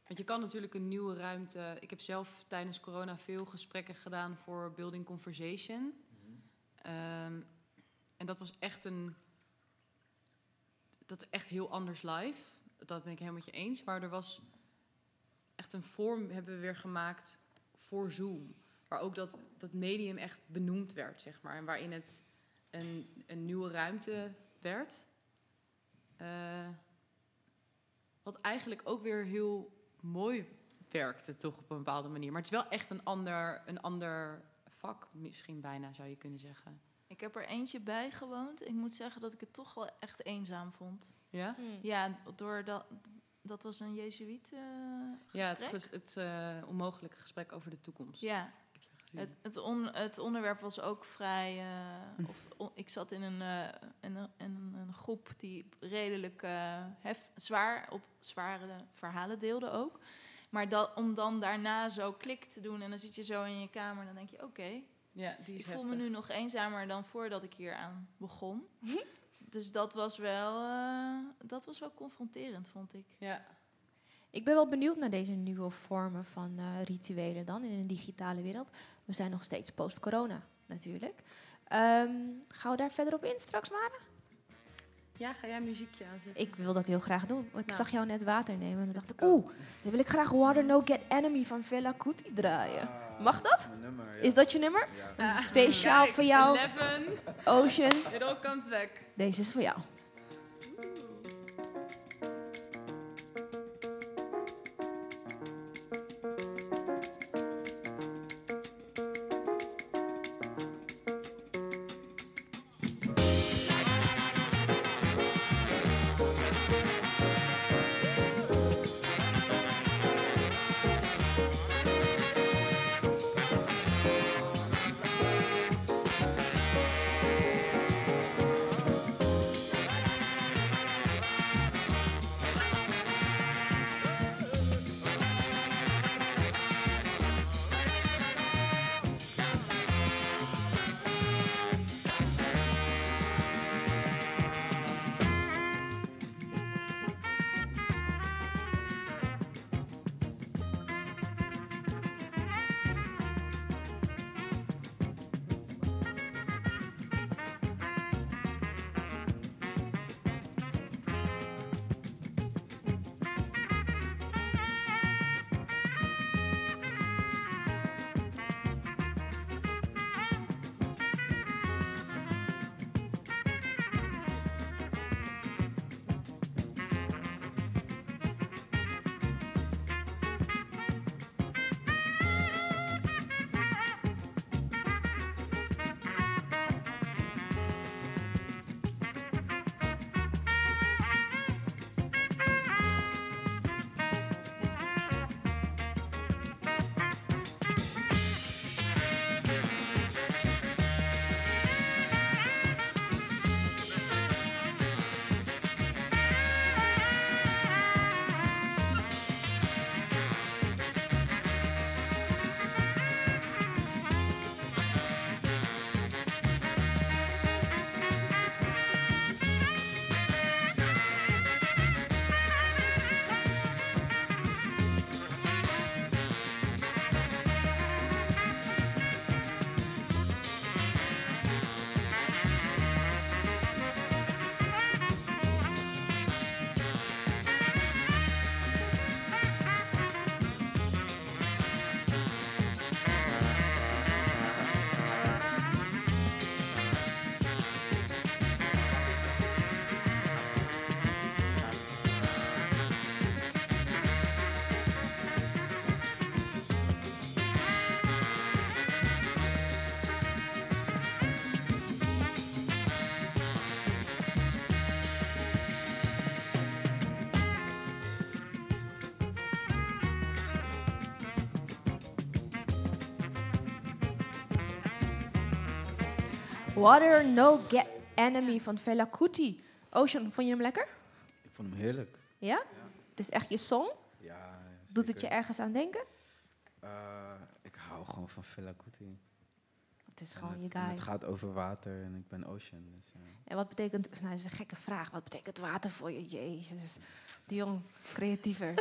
Want je kan natuurlijk een nieuwe ruimte. Ik heb zelf tijdens corona veel gesprekken gedaan voor Building Conversation. Ehm, en dat was echt een. Dat echt heel anders live. Dat ben ik helemaal met je eens. Maar er was echt een vorm hebben we weer gemaakt voor Zoom. Waar ook dat, dat medium echt benoemd werd, zeg maar. En waarin het een, een nieuwe ruimte werd. Eh, wat eigenlijk ook weer heel mooi werkte, toch op een bepaalde manier. Maar het is wel echt een ander, een ander vak, misschien bijna zou je kunnen zeggen. Ik heb er eentje bij gewoond. Ik moet zeggen dat ik het toch wel echt eenzaam vond. Ja? Hmm. Ja, door dat, dat was een Jezuïet eh Ja, het, het eh, onmogelijke gesprek over de toekomst. Ja. Het, het, on- het onderwerp was ook vrij. eh, of, on- ik zat in een, eh, in een, in een groep die redelijk eh, heft, zwaar op zware verhalen deelde ook. Maar dat, om dan daarna zo klik te doen en dan zit je zo in je kamer, dan denk je: oké, ja, die is ik voel me nu nog eenzamer dan voordat ik hier aan begon. dus dat was wel, dat was wel confronterend, vond ik. Ja. Ik ben wel benieuwd naar deze nieuwe vormen van eh, rituelen dan in een digitale wereld. We zijn nog steeds post-corona natuurlijk. Ehm, gaan we daar verder op in straks, Mara? ja, ga jij een muziekje aanzetten? Ik wil dat heel graag doen. Ik Nou. zag jou net water nemen en toen dacht ik, oeh, dan wil ik graag Water No Get Enemy van Fela Kuti draaien. Ah, Mag dat? Mijn nummer, ja. Is dat je nummer? Ja. Dat is speciaal Kijk, voor jou, 11, Ocean. it all comes back. Deze is voor jou. Water No Get Enemy van Fela Kuti. Ocean, vond je hem lekker? Ik vond hem heerlijk. Ja? Het is echt je song? Ja, Doet het je ergens aan denken? Eh, ik hou gewoon van Fela Kuti. Het is En gewoon je het, guy. het gaat over water en ik ben Ocean. Dus, eh. En wat betekent, nou dat is een gekke vraag, wat betekent water voor je? Jezus, die jong, creatiever.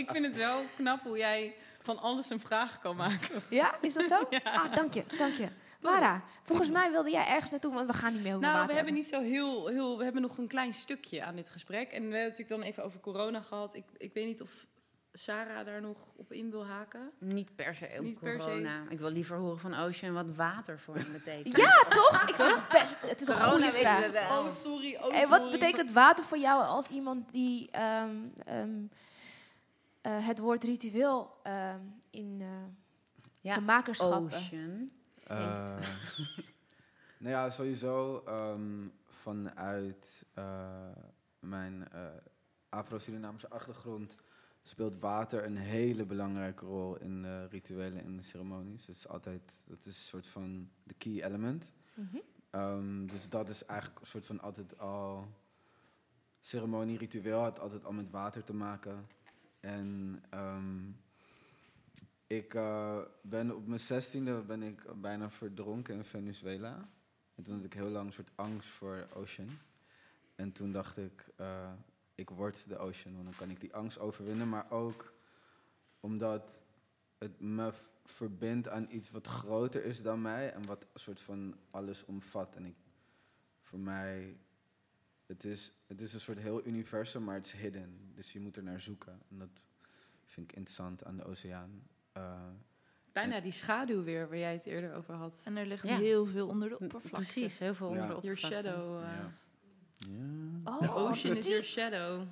ik vind het wel knap hoe jij van alles een vraag kan maken. ja, is dat zo? Ah, dank je, dank je. Lara, volgens mij wilde jij ergens naartoe, want we gaan niet meer over Nou, water we hebben niet zo heel, heel... We hebben nog een klein stukje aan dit gesprek. En we hebben het natuurlijk dan even over corona gehad. Ik, ik weet niet of Sarah daar nog op in wil haken. Niet per se op Niet per se. corona. Ik wil liever horen van Ocean wat water voor hem betekent. Ja, toch? Ik vind het best, het is een Corona goede weten vraag. we wel. Oh, sorry. Oh, En wat sorry. betekent water voor jou als iemand die ehm, ehm, eh, het woord ritueel ehm, in eh Ja, zijn Ocean. Eh, nou ja, sowieso ehm, vanuit eh, mijn eh, Afro-Surinaamse achtergrond speelt water een hele belangrijke rol in de rituelen en de ceremonies. Het is altijd, dat is een soort van de key element. Mhm. Ehm, dus dat is eigenlijk een soort van altijd al ceremonie, ritueel had altijd al met water te maken. En ehm, ik eh, ben op mijn zestiende ben ik bijna verdronken in Venezuela. En toen had ik heel lang een soort angst voor Ocean. En toen dacht ik, eh, ik word de Ocean, want dan kan ik die angst overwinnen. Maar ook omdat het me verbindt aan iets wat groter is dan mij en wat een soort van alles omvat. En ik, voor mij, het is, het is een soort heel universum, maar het is hidden. Dus je moet er naar zoeken. En dat vind ik interessant aan de oceaan. Eh, Bijna die schaduw weer, waar jij het eerder over had. En er ligt Ja. heel veel onder de oppervlakte. Precies, heel veel Ja. onder de Your oppervlakte. shadow. eh, ja. Ja. Oh, The ocean is your shadow.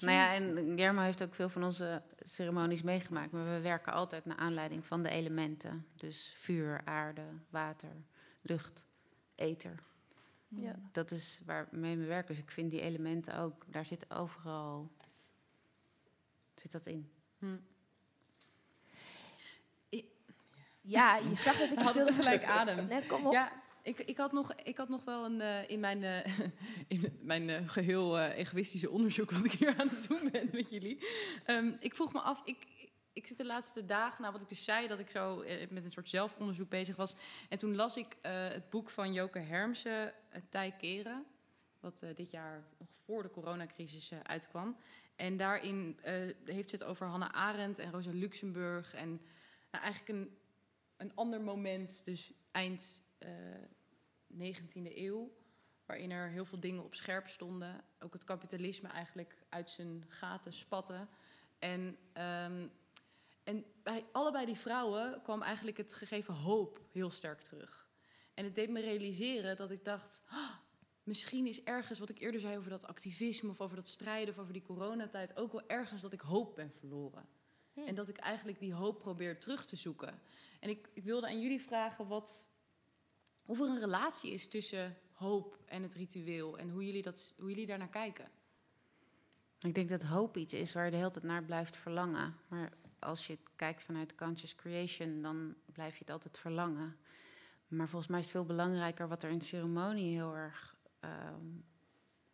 Nou ja, en Germo heeft ook veel van onze ceremonies meegemaakt. Maar we werken altijd naar aanleiding van de elementen. Dus vuur, aarde, water, lucht, ether. Ja. Dat is waarmee we werken. Dus ik vind die elementen ook, daar zit overal zit dat in. Hm. Ja, je zag dat ik had wilde gelijk adem. Nee, kom op. Ja, ik, ik, had nog, ik had nog wel een, eh, in mijn, eh, in mijn eh, geheel eh, egoïstische onderzoek wat ik hier aan het doen ben met jullie. Ehm, ik vroeg me af, ik, ik zit de laatste dagen, nou wat ik dus zei, dat ik zo met een soort zelfonderzoek bezig was. En toen las ik het boek van Joke Hermsen, uh, Tij Keren, wat dit jaar nog voor de coronacrisis uitkwam. En daarin heeft ze het over Hannah Arendt en Rosa Luxemburg en nou, eigenlijk een, een ander moment, dus eind eh 19e eeuw, waarin er heel veel dingen op scherp stonden. Ook het kapitalisme eigenlijk uit zijn gaten spatte. En, ehm, en bij allebei die vrouwen kwam eigenlijk het gegeven hoop heel sterk terug. En het deed me realiseren dat ik dacht, "Ah, misschien is ergens wat ik eerder zei over dat activisme of over dat strijden of over die coronatijd ook wel ergens dat ik hoop ben verloren. En dat ik eigenlijk die hoop probeer terug te zoeken. En ik, ik wilde aan jullie vragen wat, of er een relatie is tussen hoop en het ritueel en hoe jullie, dat, hoe jullie daarnaar kijken. Ik denk dat hoop iets is waar je de hele tijd naar blijft verlangen. Maar als je het kijkt vanuit conscious creation, dan blijf je het altijd verlangen. Maar volgens mij is het veel belangrijker wat er in ceremonie heel erg ehm,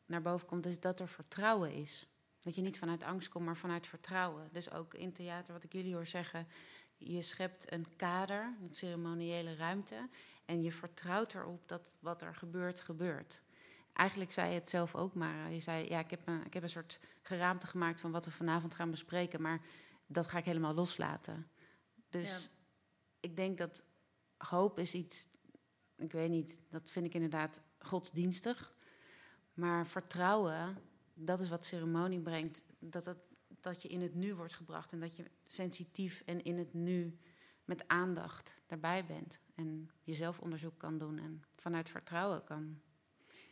naar boven komt, is dat er vertrouwen is. Dat je niet vanuit angst komt, maar vanuit vertrouwen. Dus ook in theater, wat ik jullie hoor zeggen, je schept een kader, een ceremoniële ruimte, en je vertrouwt erop dat wat er gebeurt, gebeurt. Eigenlijk zei je het zelf ook, Mara. Je zei, ja, ik heb, een, ik heb een soort geraamte gemaakt van wat we vanavond gaan bespreken, maar dat ga ik helemaal loslaten. Dus Ja. ik denk dat hoop is iets, ik weet niet, dat vind ik inderdaad godsdienstig. Maar vertrouwen, dat is wat ceremonie brengt. Dat, het, dat je in het nu wordt gebracht en dat je sensitief en in het nu met aandacht daarbij bent. En jezelf onderzoek kan doen en vanuit vertrouwen kan.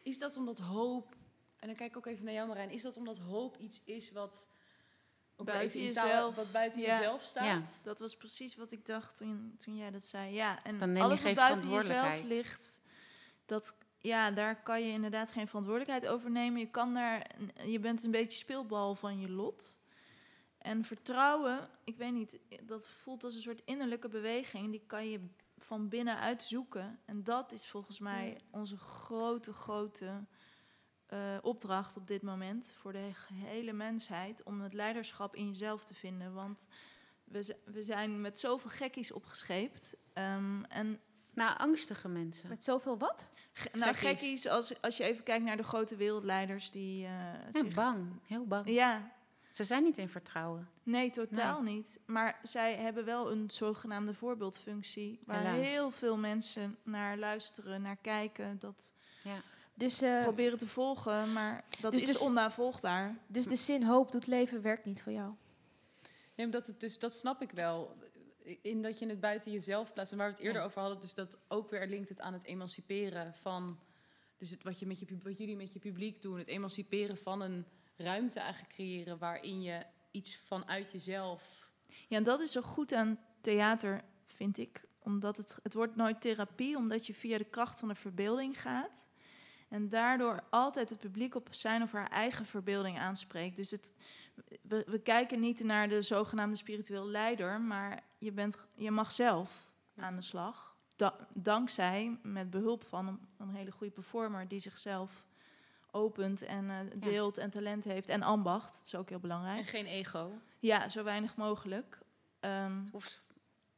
Is dat omdat hoop, en dan kijk ik ook even naar jou Marijn, is dat omdat hoop iets is wat Buiten jezelf. wat buiten Ja. jezelf staat? Ja. Dat was precies wat ik dacht toen, toen jij dat zei. Ja, en Dan neem je alles geen wat buiten jezelf verantwoordelijkheid. ligt, dat, ja, daar kan je inderdaad geen verantwoordelijkheid over nemen. Je, kan daar, je bent een beetje speelbal van je lot. En vertrouwen, ik weet niet, dat voelt als een soort innerlijke beweging. Die kan je van binnenuit zoeken. En dat is volgens mij onze grote, grote eh, opdracht op dit moment voor de hele mensheid. Om het leiderschap in jezelf te vinden. Want we, we zijn met zoveel gekkies opgescheept. Ehm, en Nou, angstige mensen. Met zoveel wat? ge- nou, Gekkies. gekkies, als, als je even kijkt naar de grote wereldleiders die. eh, Ja, zich- bang, heel bang. Ja, Ze zijn niet in vertrouwen. Nee, totaal niet. Maar zij hebben wel een zogenaamde voorbeeldfunctie. Waar Helaas. heel veel mensen naar luisteren, naar kijken. Dat Ja. Dus, eh, proberen te volgen. Maar dat Dus is dus- onnavolgbaar. dus de zin hoop doet leven werkt niet voor jou. Nee, maar dat, het dus, dat snap ik wel. In dat je het buiten jezelf plaatst. En waar we het eerder Ja. over hadden, dus dat ook weer linkt het aan het emanciperen van. Dus het, wat, je met je, wat jullie met je publiek doen, het emanciperen van een ruimte eigenlijk creëren waarin je iets vanuit jezelf. Ja, en dat is zo goed aan theater, vind ik. Omdat het, het wordt nooit therapie, omdat je via de kracht van de verbeelding gaat. En daardoor altijd het publiek op zijn of haar eigen verbeelding aanspreekt. Dus het, we, we kijken niet naar de zogenaamde spiritueel leider, maar je, bent, je mag zelf aan de slag. Da- dankzij, met behulp van een, een hele goede performer die zichzelf opent en eh, deelt en talent heeft. En ambacht, dat is ook heel belangrijk. En geen ego. Ja, zo weinig mogelijk. Ehm, Of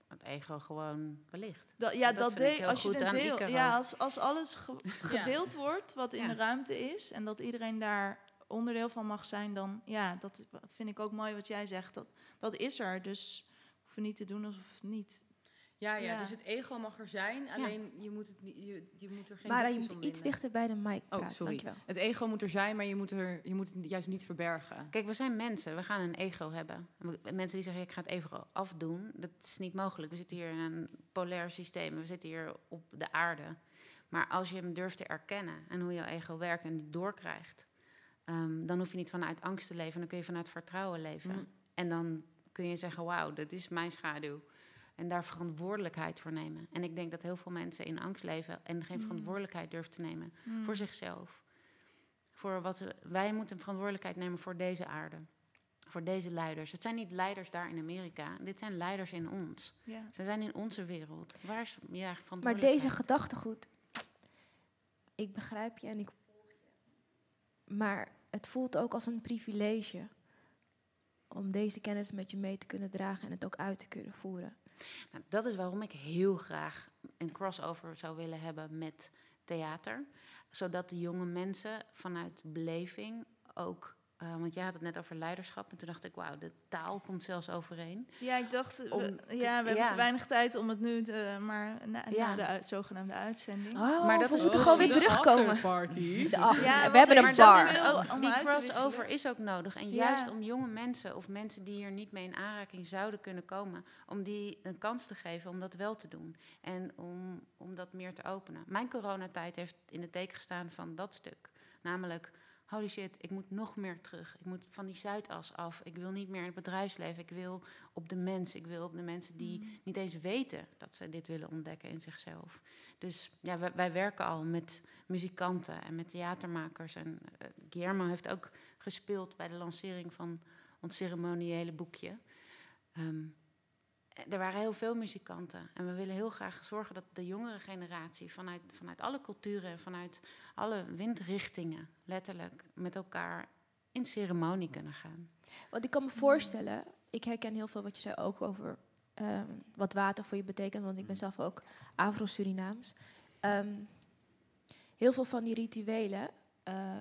het ego gewoon belicht. dat, ja, Dat dat, deel, als je aan deel, ja, als, als alles ge- gedeeld wordt wat in Ja. de ruimte is en dat iedereen daar onderdeel van mag zijn, dan ja, dat vind ik ook mooi wat jij zegt. Dat, dat is er, dus hoeven niet te doen alsof het niet. Ja, ja, Ja. dus het ego mag er zijn, alleen je, moet het niet, je, je moet er geen Maar je moet iets dichter bij de mic Oh, praten. sorry. Dankjewel. Het ego moet er zijn, maar je moet, er, je moet het juist niet verbergen. Kijk, we zijn mensen. We gaan een ego hebben. Mensen die zeggen, ik ga het ego afdoen. Dat is niet mogelijk. We zitten hier in een polair systeem. We zitten hier op de aarde. Maar als je hem durft te erkennen en hoe jouw ego werkt en die doorkrijgt... ehm, dan hoef je niet vanuit angst te leven. Dan kun je vanuit vertrouwen leven. Mm. En dan kun je zeggen, wauw, dit is mijn schaduw. En daar verantwoordelijkheid voor nemen. En ik denk dat heel veel mensen in angst leven... en geen Mm. verantwoordelijkheid durven te nemen Mm. voor zichzelf. Voor wat we- wij moeten verantwoordelijkheid nemen voor deze aarde. Voor deze leiders. Het zijn niet leiders daar in Amerika. Dit zijn leiders in ons. Ja. Ze zijn in onze wereld. Waar is ja, Maar deze gedachtegoed, ik begrijp je en ik volg je. Maar het voelt ook als een privilege om deze kennis met je mee te kunnen dragen en het ook uit te kunnen voeren. Nou, dat is waarom ik heel graag een crossover zou willen hebben met theater. Zodat de jonge mensen vanuit beleving ook... eh, want jij had het net over leiderschap. En toen dacht ik, wauw, de taal komt zelfs overeen. Ja, ik dacht, we- ja, we hebben te weinig tijd om het nu, te, maar na, Ja. na de uit- zogenaamde uitzending. Oh, Maar dat we is moeten gewoon weer terugkomen. Party. De achter- Ja, we hebben een bar. is ook- om die crossover is ook nodig. En Ja. juist om jonge mensen of mensen die hier niet mee in aanraking zouden kunnen komen, om die een kans te geven om dat wel te doen. En om, om dat meer te openen. Mijn coronatijd heeft in de teken gestaan van dat stuk. Namelijk, holy shit, ik moet nog meer terug. Ik moet van die Zuidas af. Ik wil niet meer in het bedrijfsleven. Ik wil op de mens. Ik wil op de mensen die Mm. niet eens weten dat ze dit willen ontdekken in zichzelf. Dus ja, wij, wij werken al met muzikanten en met theatermakers. En eh, Guillermo heeft ook gespeeld bij de lancering van ons ceremoniële boekje. Ehm, er waren heel veel muzikanten. En we willen heel graag zorgen dat de jongere generatie vanuit, vanuit alle culturen en vanuit alle windrichtingen letterlijk met elkaar in ceremonie kunnen gaan. Want ik kan me voorstellen, ik herken heel veel wat je zei ook over ehm, wat water voor je betekent, want ik ben zelf ook Afro-Surinaams. Ehm, heel veel van die rituelen, eh,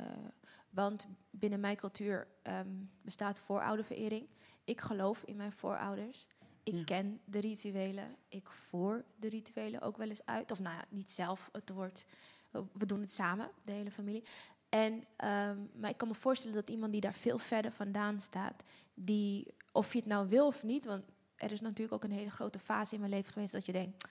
want binnen mijn cultuur ehm, bestaat voorouderverering. Ik geloof in mijn voorouders. Ik Ja. ken de rituelen. Ik voer de rituelen ook wel eens uit. Of nou ja, niet zelf. Het wordt, we doen het samen, de hele familie. En, ehm, maar ik kan me voorstellen dat iemand die daar veel verder vandaan staat, die, of je het nou wil of niet, want er is natuurlijk ook een hele grote fase in mijn leven geweest dat je denkt,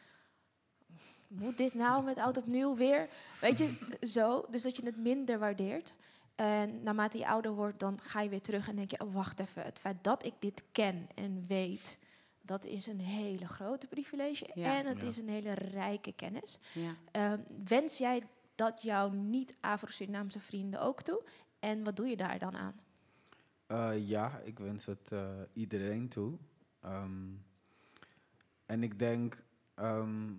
moet dit nou met oud opnieuw weer? Weet je, zo. Dus dat je het minder waardeert. En naarmate je ouder wordt, dan ga je weer terug en denk je, oh, wacht even, het feit dat ik dit ken en weet, dat is een hele grote privilege. Ja. En het Ja. is een hele rijke kennis. Ja. Ehm, wens jij dat jouw niet-Afro-Surinaamse vrienden ook toe? En wat doe je daar dan aan? Eh, ja, ik wens het eh, iedereen toe. Ehm, en ik denk, ehm,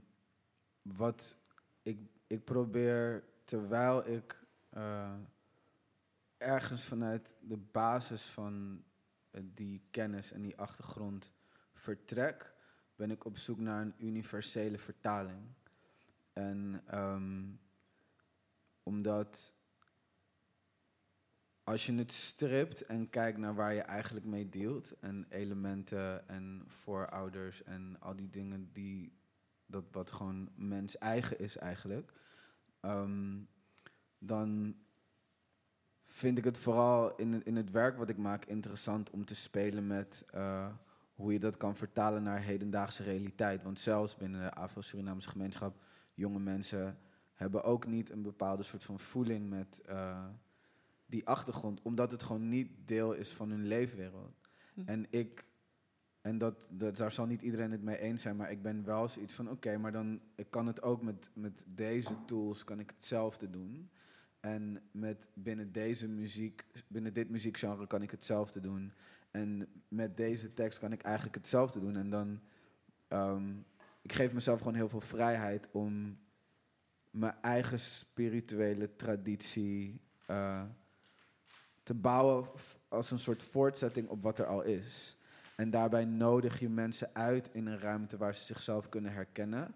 wat ik, ik probeer, terwijl ik eh, ergens vanuit de basis van die kennis en die achtergrond vertrek, ben ik op zoek naar een universele vertaling. En ehm, omdat als je het stript en kijkt naar waar je eigenlijk mee dealt, en elementen en voorouders en al die dingen die dat wat gewoon mens eigen is eigenlijk, ehm, dan vind ik het vooral in in het werk wat ik maak interessant om te spelen met eh, hoe je dat kan vertalen naar hedendaagse realiteit. Want zelfs binnen de Afro-Surinaamse gemeenschap, jonge mensen hebben ook niet een bepaalde soort van voeling met eh, die achtergrond, omdat het gewoon niet deel is van hun leefwereld. Hm. En ik, en dat, dat, daar zal niet iedereen het mee eens zijn, maar ik ben wel zoiets van, oké, maar dan ik kan het ook met, met deze tools, kan ik hetzelfde doen. En met binnen deze muziek, binnen dit muziekgenre kan ik hetzelfde doen. En met deze tekst kan ik eigenlijk hetzelfde doen. En dan, ehm, ik geef mezelf gewoon heel veel vrijheid om mijn eigen spirituele traditie eh, te bouwen als een soort voortzetting op wat er al is. En daarbij nodig je mensen uit in een ruimte waar ze zichzelf kunnen herkennen.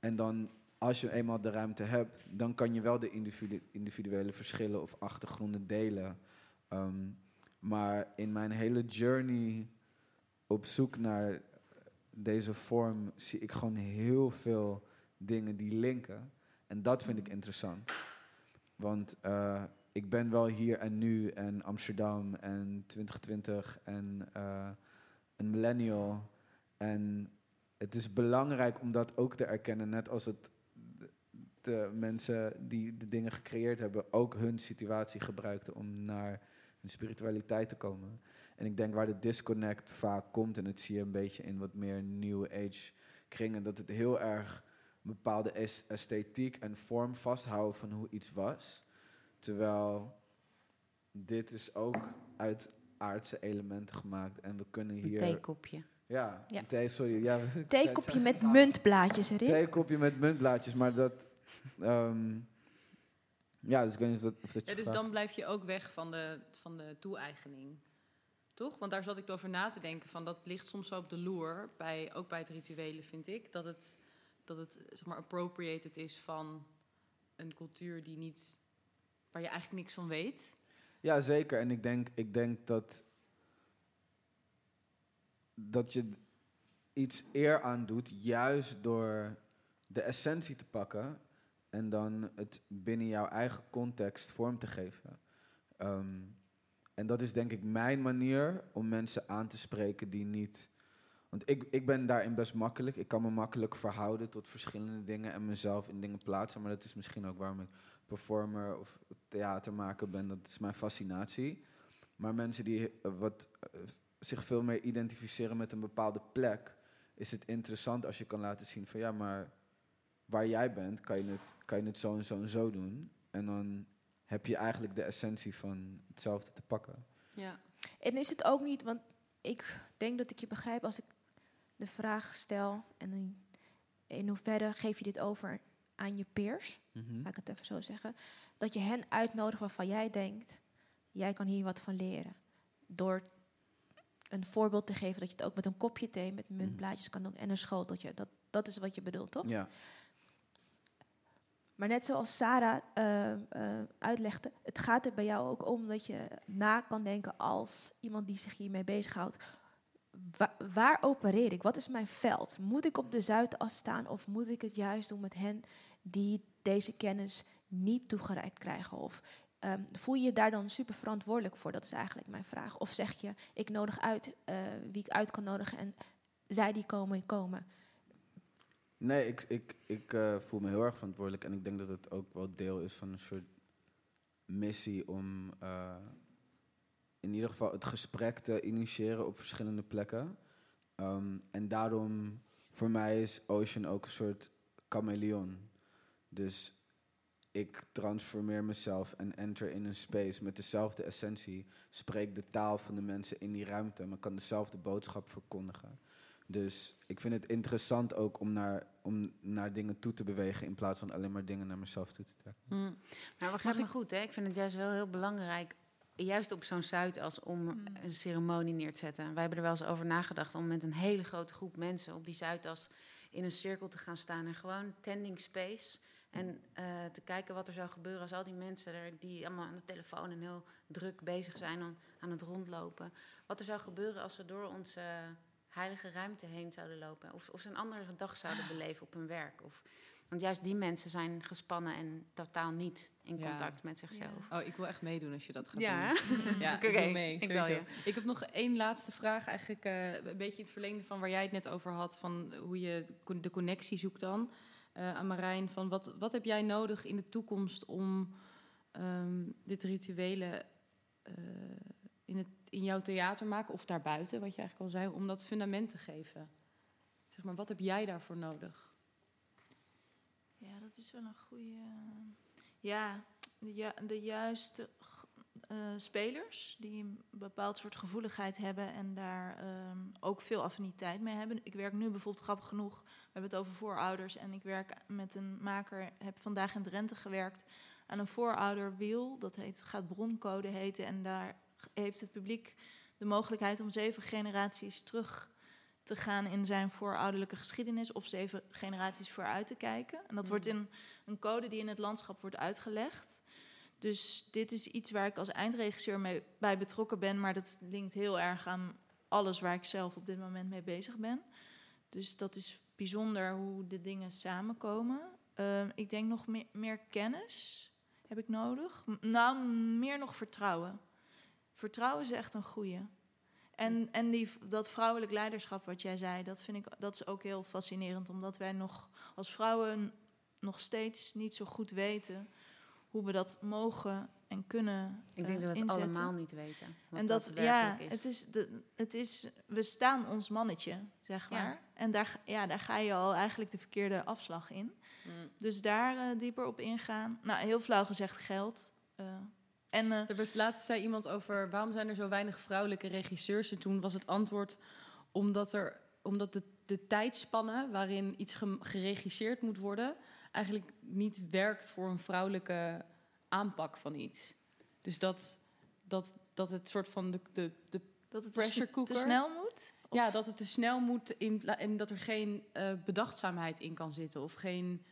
En dan, als je eenmaal de ruimte hebt, dan kan je wel de individu- individuele verschillen of achtergronden delen. Ehm, maar in mijn hele journey op zoek naar deze vorm zie ik gewoon heel veel dingen die linken. En dat vind ik interessant. Want eh, ik ben wel hier en nu en Amsterdam en 2020 en eh, een millennial. En het is belangrijk om dat ook te erkennen, net als het de, de mensen die de dingen gecreëerd hebben ook hun situatie gebruikten om naar hun spiritualiteit te komen. En ik denk waar de disconnect vaak komt, en dat zie je een beetje in wat meer new age kringen, dat het heel erg een bepaalde es- esthetiek en vorm vasthouden van hoe iets was. Terwijl dit is ook uit aardse elementen gemaakt en we kunnen Een hier... theekopje. Ja, Ja. een thee, sorry. Ja, Theekopje met muntblaadjes erin. Theekopje met muntblaadjes, maar dat... ehm, ja, dus ik weet niet of dat, of dat je Ja, dus vraagt. dan blijf je ook weg van de, van de toe-eigening. Toch? Want daar zat ik over na te denken. Van dat ligt soms zo op de loer, bij, ook bij het rituele vind ik. Dat het, dat het zeg maar, appropriated is van een cultuur die niet, waar je eigenlijk niks van weet. Ja, zeker. En ik denk, ik denk dat, dat je iets eer aan doet, juist door de essentie te pakken en dan het binnen jouw eigen context vorm te geven. Ehm, en dat is denk ik mijn manier om mensen aan te spreken die niet. Want ik, ik ben daarin best makkelijk. Ik kan me makkelijk verhouden tot verschillende dingen en mezelf in dingen plaatsen. Maar dat is misschien ook waarom ik performer of theatermaker ben. Dat is mijn fascinatie. Maar mensen die eh, wat, eh, zich veel meer identificeren met een bepaalde plek, is het interessant als je kan laten zien van ja, maar waar jij bent, kan je het, kan je het zo en zo en zo doen. En dan heb je eigenlijk de essentie van hetzelfde te pakken. Ja. En is het ook niet, want ik denk dat ik je begrijp als ik de vraag stel en in, in hoeverre geef je dit over aan je peers, Mhm. laat ik het even zo zeggen, dat je hen uitnodigt waarvan jij denkt, jij kan hier wat van leren. Door een voorbeeld te geven dat je het ook met een kopje thee met muntblaadjes kan doen en een schoteltje. Dat, dat is wat je bedoelt, toch? Ja. Maar net zoals Sarah eh, eh, uitlegde, het gaat er bij jou ook om dat je na kan denken als iemand die zich hiermee bezighoudt. Wa waar opereer ik? Wat is mijn veld? Moet ik op de Zuidas staan of moet ik het juist doen met hen die deze kennis niet toegereikt krijgen? Of ehm, voel je je daar dan super verantwoordelijk voor? Dat is eigenlijk mijn vraag. Of zeg je, ik nodig uit eh, wie ik uit kan nodigen en zij die komen, komen. Nee, ik, ik, ik eh, voel me heel erg verantwoordelijk. En ik denk dat het ook wel deel is van een soort missie om eh, in ieder geval het gesprek te initiëren op verschillende plekken. Ehm, en daarom, voor mij is Ocean ook een soort chameleon. Dus ik transformeer mezelf en enter in een space met dezelfde essentie. Spreek de taal van de mensen in die ruimte, maar kan dezelfde boodschap verkondigen. Dus ik vind het interessant ook om naar, om naar dingen toe te bewegen in plaats van alleen maar dingen naar mezelf toe te trekken. Hm. Maar begrijp me goed, hè? ik vind het juist wel heel belangrijk, juist op zo'n Zuidas, om een ceremonie neer te zetten. Wij hebben er wel eens over nagedacht om met een hele grote groep mensen op die Zuidas in een cirkel te gaan staan en gewoon tending space. En eh, te kijken wat er zou gebeuren als al die mensen er, die allemaal aan de telefoon en heel druk bezig zijn aan, aan het rondlopen. Wat er zou gebeuren als ze door onze heilige ruimte heen zouden lopen. Of, of ze een andere dag zouden beleven op hun werk. Of, want juist die mensen zijn gespannen en totaal niet in Ja. contact met zichzelf. Oh, ik wil echt meedoen als je dat gaat Ja, doen. ja, Oké, ik wil mee. ik. Ik heb nog één laatste vraag, eigenlijk eh, een beetje in het verlengde van waar jij het net over had, van hoe je de connectie zoekt dan eh, aan Marijn. Van wat, wat heb jij nodig in de toekomst om ehm, dit rituele eh, in, het, in jouw theater maken of daarbuiten, wat je eigenlijk al zei, om dat fundament te geven? Zeg maar, wat heb jij daarvoor nodig? Ja, dat is wel een goede. Ja, de, ju- de juiste eh, spelers die een bepaald soort gevoeligheid hebben en daar ehm, ook veel affiniteit mee hebben. Ik werk nu bijvoorbeeld grappig genoeg, we hebben het over voorouders en ik werk met een maker, heb vandaag in Drenthe gewerkt aan een voorouderwiel, dat heet, gaat broncode heten en daar heeft het publiek de mogelijkheid om zeven generaties terug te gaan in zijn voorouderlijke geschiedenis of zeven generaties vooruit te kijken. En dat wordt in een code die in het landschap wordt uitgelegd. Dus dit is iets waar ik als eindregisseur mee, bij betrokken ben, maar dat linkt heel erg aan alles waar ik zelf op dit moment mee bezig ben. Dus dat is bijzonder hoe de dingen samenkomen. Ehm, ik denk nog meer, meer kennis heb ik nodig. Nou, meer nog vertrouwen. Vertrouwen is echt een goeie. En, en die, dat vrouwelijk leiderschap wat jij zei, dat vind ik dat is ook heel fascinerend. Omdat wij nog als vrouwen nog steeds niet zo goed weten hoe we dat mogen en kunnen Ik denk eh, dat we het allemaal niet weten. En dat, dat, ja, is. Het is de, het is, we staan ons mannetje, zeg Ja. maar. En daar, ga- ja, daar ga je al eigenlijk de verkeerde afslag in. Mm. Dus daar eh, dieper op ingaan. Nou, heel flauw gezegd geld. eh, en eh, Er was laatst zei iemand over waarom zijn er zo weinig vrouwelijke regisseurs. En toen was het antwoord omdat, er, omdat de, de tijdspanne waarin iets geregisseerd moet worden... eigenlijk niet werkt voor een vrouwelijke aanpak van iets. Dus dat, dat, dat het soort van de, de, de dat het pressure te, cooker... te snel moet. Ja, dat het te snel moet in, en dat er geen eh, bedachtzaamheid in kan zitten of geen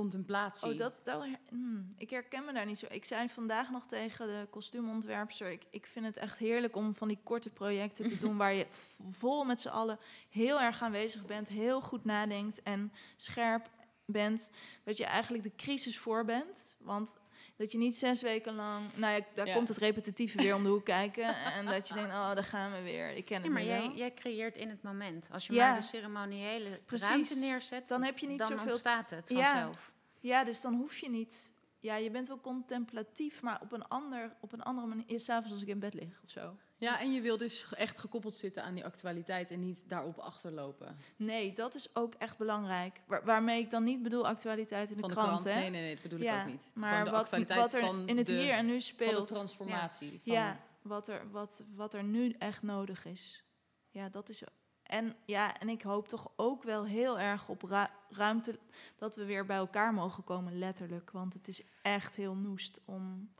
contemplatie. Oh, dat, dat, hmm, ik herken me daar niet zo. Ik zei vandaag nog tegen de kostuumontwerpster... Ik, ik vind het echt heerlijk om van die korte projecten te doen... waar je vol met z'n allen heel erg aanwezig bent... heel goed nadenkt en scherp bent. Dat je eigenlijk de crisis voor bent. Want dat je niet zes weken lang... Nou ja, daar Ja. komt het repetitieve weer om de hoek kijken... en dat je denkt, oh, daar gaan we weer. Ik ken Ja, het maar nu jij, jij creëert in het moment. Als je Ja. maar de ceremoniële Precies. ruimte neerzet, Dan heb je niet dan zoveel- ontstaat het Ja. vanzelf. Ja, dus dan hoef je niet. Ja, je bent wel contemplatief, maar op een, ander, op een andere manier. S'avonds als ik in bed lig of zo. Ja, en je wil dus echt gekoppeld zitten aan die actualiteit en niet daarop achterlopen. Nee, dat is ook echt belangrijk. Waar- waarmee ik dan niet bedoel actualiteit in de Van de krant, krant. hè? Nee, nee, nee, dat bedoel ja, ik ook niet. Maar de wat, er van in het de- hier en nu Van speelt. de transformatie. Van, Ja, wat er, wat, wat er nu echt nodig is. Ja, dat is. En, ja, en ik hoop toch ook wel heel erg op ru- ruimte dat we weer bij elkaar mogen komen, letterlijk. Want het is echt heel noest om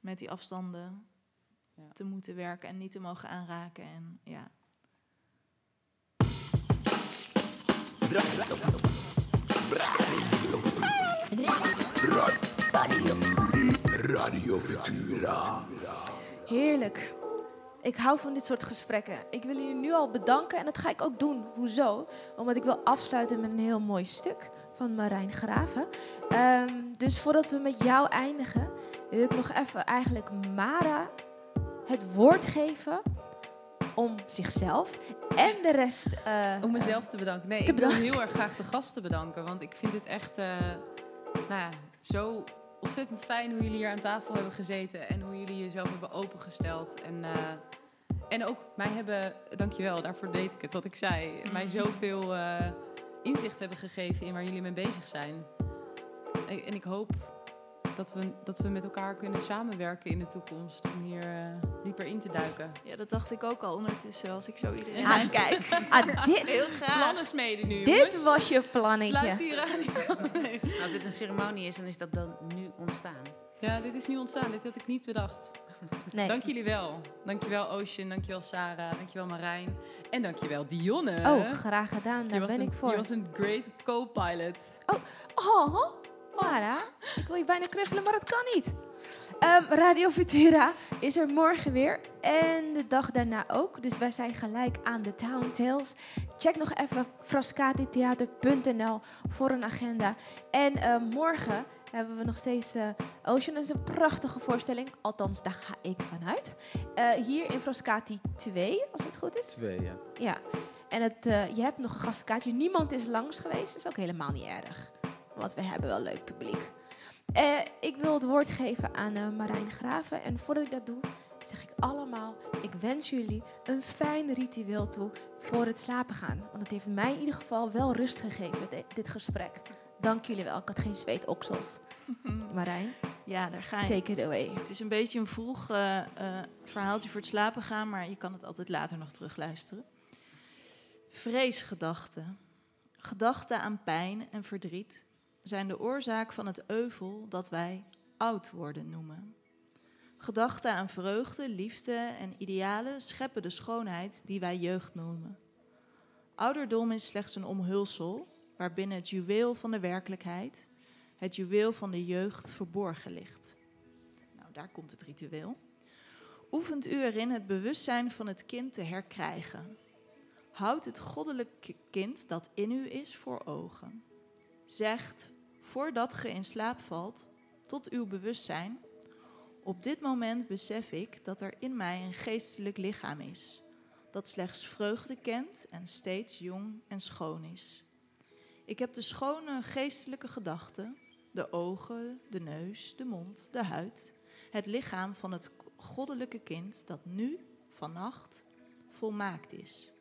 met die afstanden Ja. te moeten werken en niet te mogen aanraken. En ja. Radio Futura. Heerlijk. Ik hou van dit soort gesprekken. Ik wil jullie nu al bedanken en dat ga ik ook doen. Hoezo? Omdat ik wil afsluiten met een heel mooi stuk van Marijn Graven. Ehm, dus voordat we met jou eindigen, wil ik nog even eigenlijk Mara het woord geven om zichzelf en de rest. eh, Om mezelf te bedanken. Nee, te ik wil bedanken. heel erg graag de gasten bedanken. Want ik vind het echt eh, nou ja, zo ontzettend fijn hoe jullie hier aan tafel hebben gezeten. En hoe jullie jezelf hebben opengesteld. En, eh, en ook mij hebben, dankjewel, daarvoor deed ik het wat ik zei. Mij zoveel eh, inzicht hebben gegeven in waar jullie mee bezig zijn. En, en ik hoop dat we, dat we met elkaar kunnen samenwerken in de toekomst. Om hier eh, dieper in te duiken. ja, dat dacht ik ook al ondertussen als ik zo iedereen Ja. aankijk. ah, dit, Heel graag. Plannen smeden nu, dit jongens. was je plannetje. Sluit radio. Nee. Als dit een ceremonie is, dan is dat dan nu ontstaan. Ja, dit is nu ontstaan. Dit had ik niet bedacht. Nee. Dank jullie wel. Dankjewel Ocean, dankjewel Sarah, dankjewel Marijn. En dankjewel Dionne. Oh, graag gedaan. Daar ben een, ik voor. Je was een great co-pilot. Oh, Mara, ik wil je bijna knuffelen, maar dat kan niet. Ehm, Radio Futura is er morgen weer en de dag daarna ook. Dus wij zijn gelijk aan de Town Tales. Check nog even frascatitheater.nl voor een agenda. En eh, morgen hebben we nog steeds eh, Ocean. Dat is een prachtige voorstelling. Althans, daar ga ik vanuit. Eh, hier in Frascati 2, als het goed is. Twee, ja. Ja, en het, eh, je hebt nog een gastenkaartje. Niemand is langs geweest. Dat is ook helemaal niet erg. Want we hebben wel leuk publiek. Eh, ik wil het woord geven aan eh, Marijn Graven. En voordat ik dat doe, zeg ik allemaal... ik wens jullie een fijn ritueel toe voor het slapen gaan. Want het heeft mij in ieder geval wel rust gegeven, di- dit gesprek. Dank jullie wel. Ik had geen zweetoksels. Marijn, Ja, daar ga je. take it away. Het is een beetje een vroeg eh, verhaaltje voor het slapen gaan, maar je kan het altijd later nog terugluisteren. Vreesgedachten. Gedachten aan pijn en verdriet zijn de oorzaak van het euvel dat wij oud worden noemen. Gedachten aan vreugde, liefde en idealen scheppen de schoonheid die wij jeugd noemen. Ouderdom is slechts een omhulsel waarbinnen het juweel van de werkelijkheid, het juweel van de jeugd verborgen ligt. Nou, daar komt het ritueel. Oefent u erin het bewustzijn van het kind te herkrijgen. Houd het goddelijke kind dat in u is voor ogen. Zegt, voordat ge in slaap valt, tot uw bewustzijn. Op dit moment besef ik dat er in mij een geestelijk lichaam is, dat slechts vreugde kent en steeds jong en schoon is. Ik heb de schone geestelijke gedachten, de ogen, de neus, de mond, de huid, het lichaam van het goddelijke kind dat nu, vannacht, volmaakt is.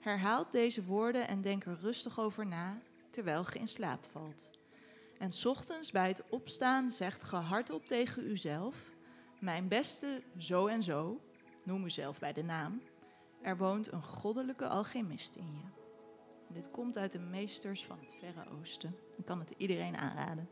Herhaalt deze woorden en denk er rustig over na terwijl ge in slaap valt. En ochtends bij het opstaan zegt ge hardop tegen uzelf: Mijn beste zo en zo, noem uzelf bij de naam. Er woont een goddelijke alchemist in je. Dit komt uit de meesters van het Verre Oosten. Ik kan het iedereen aanraden.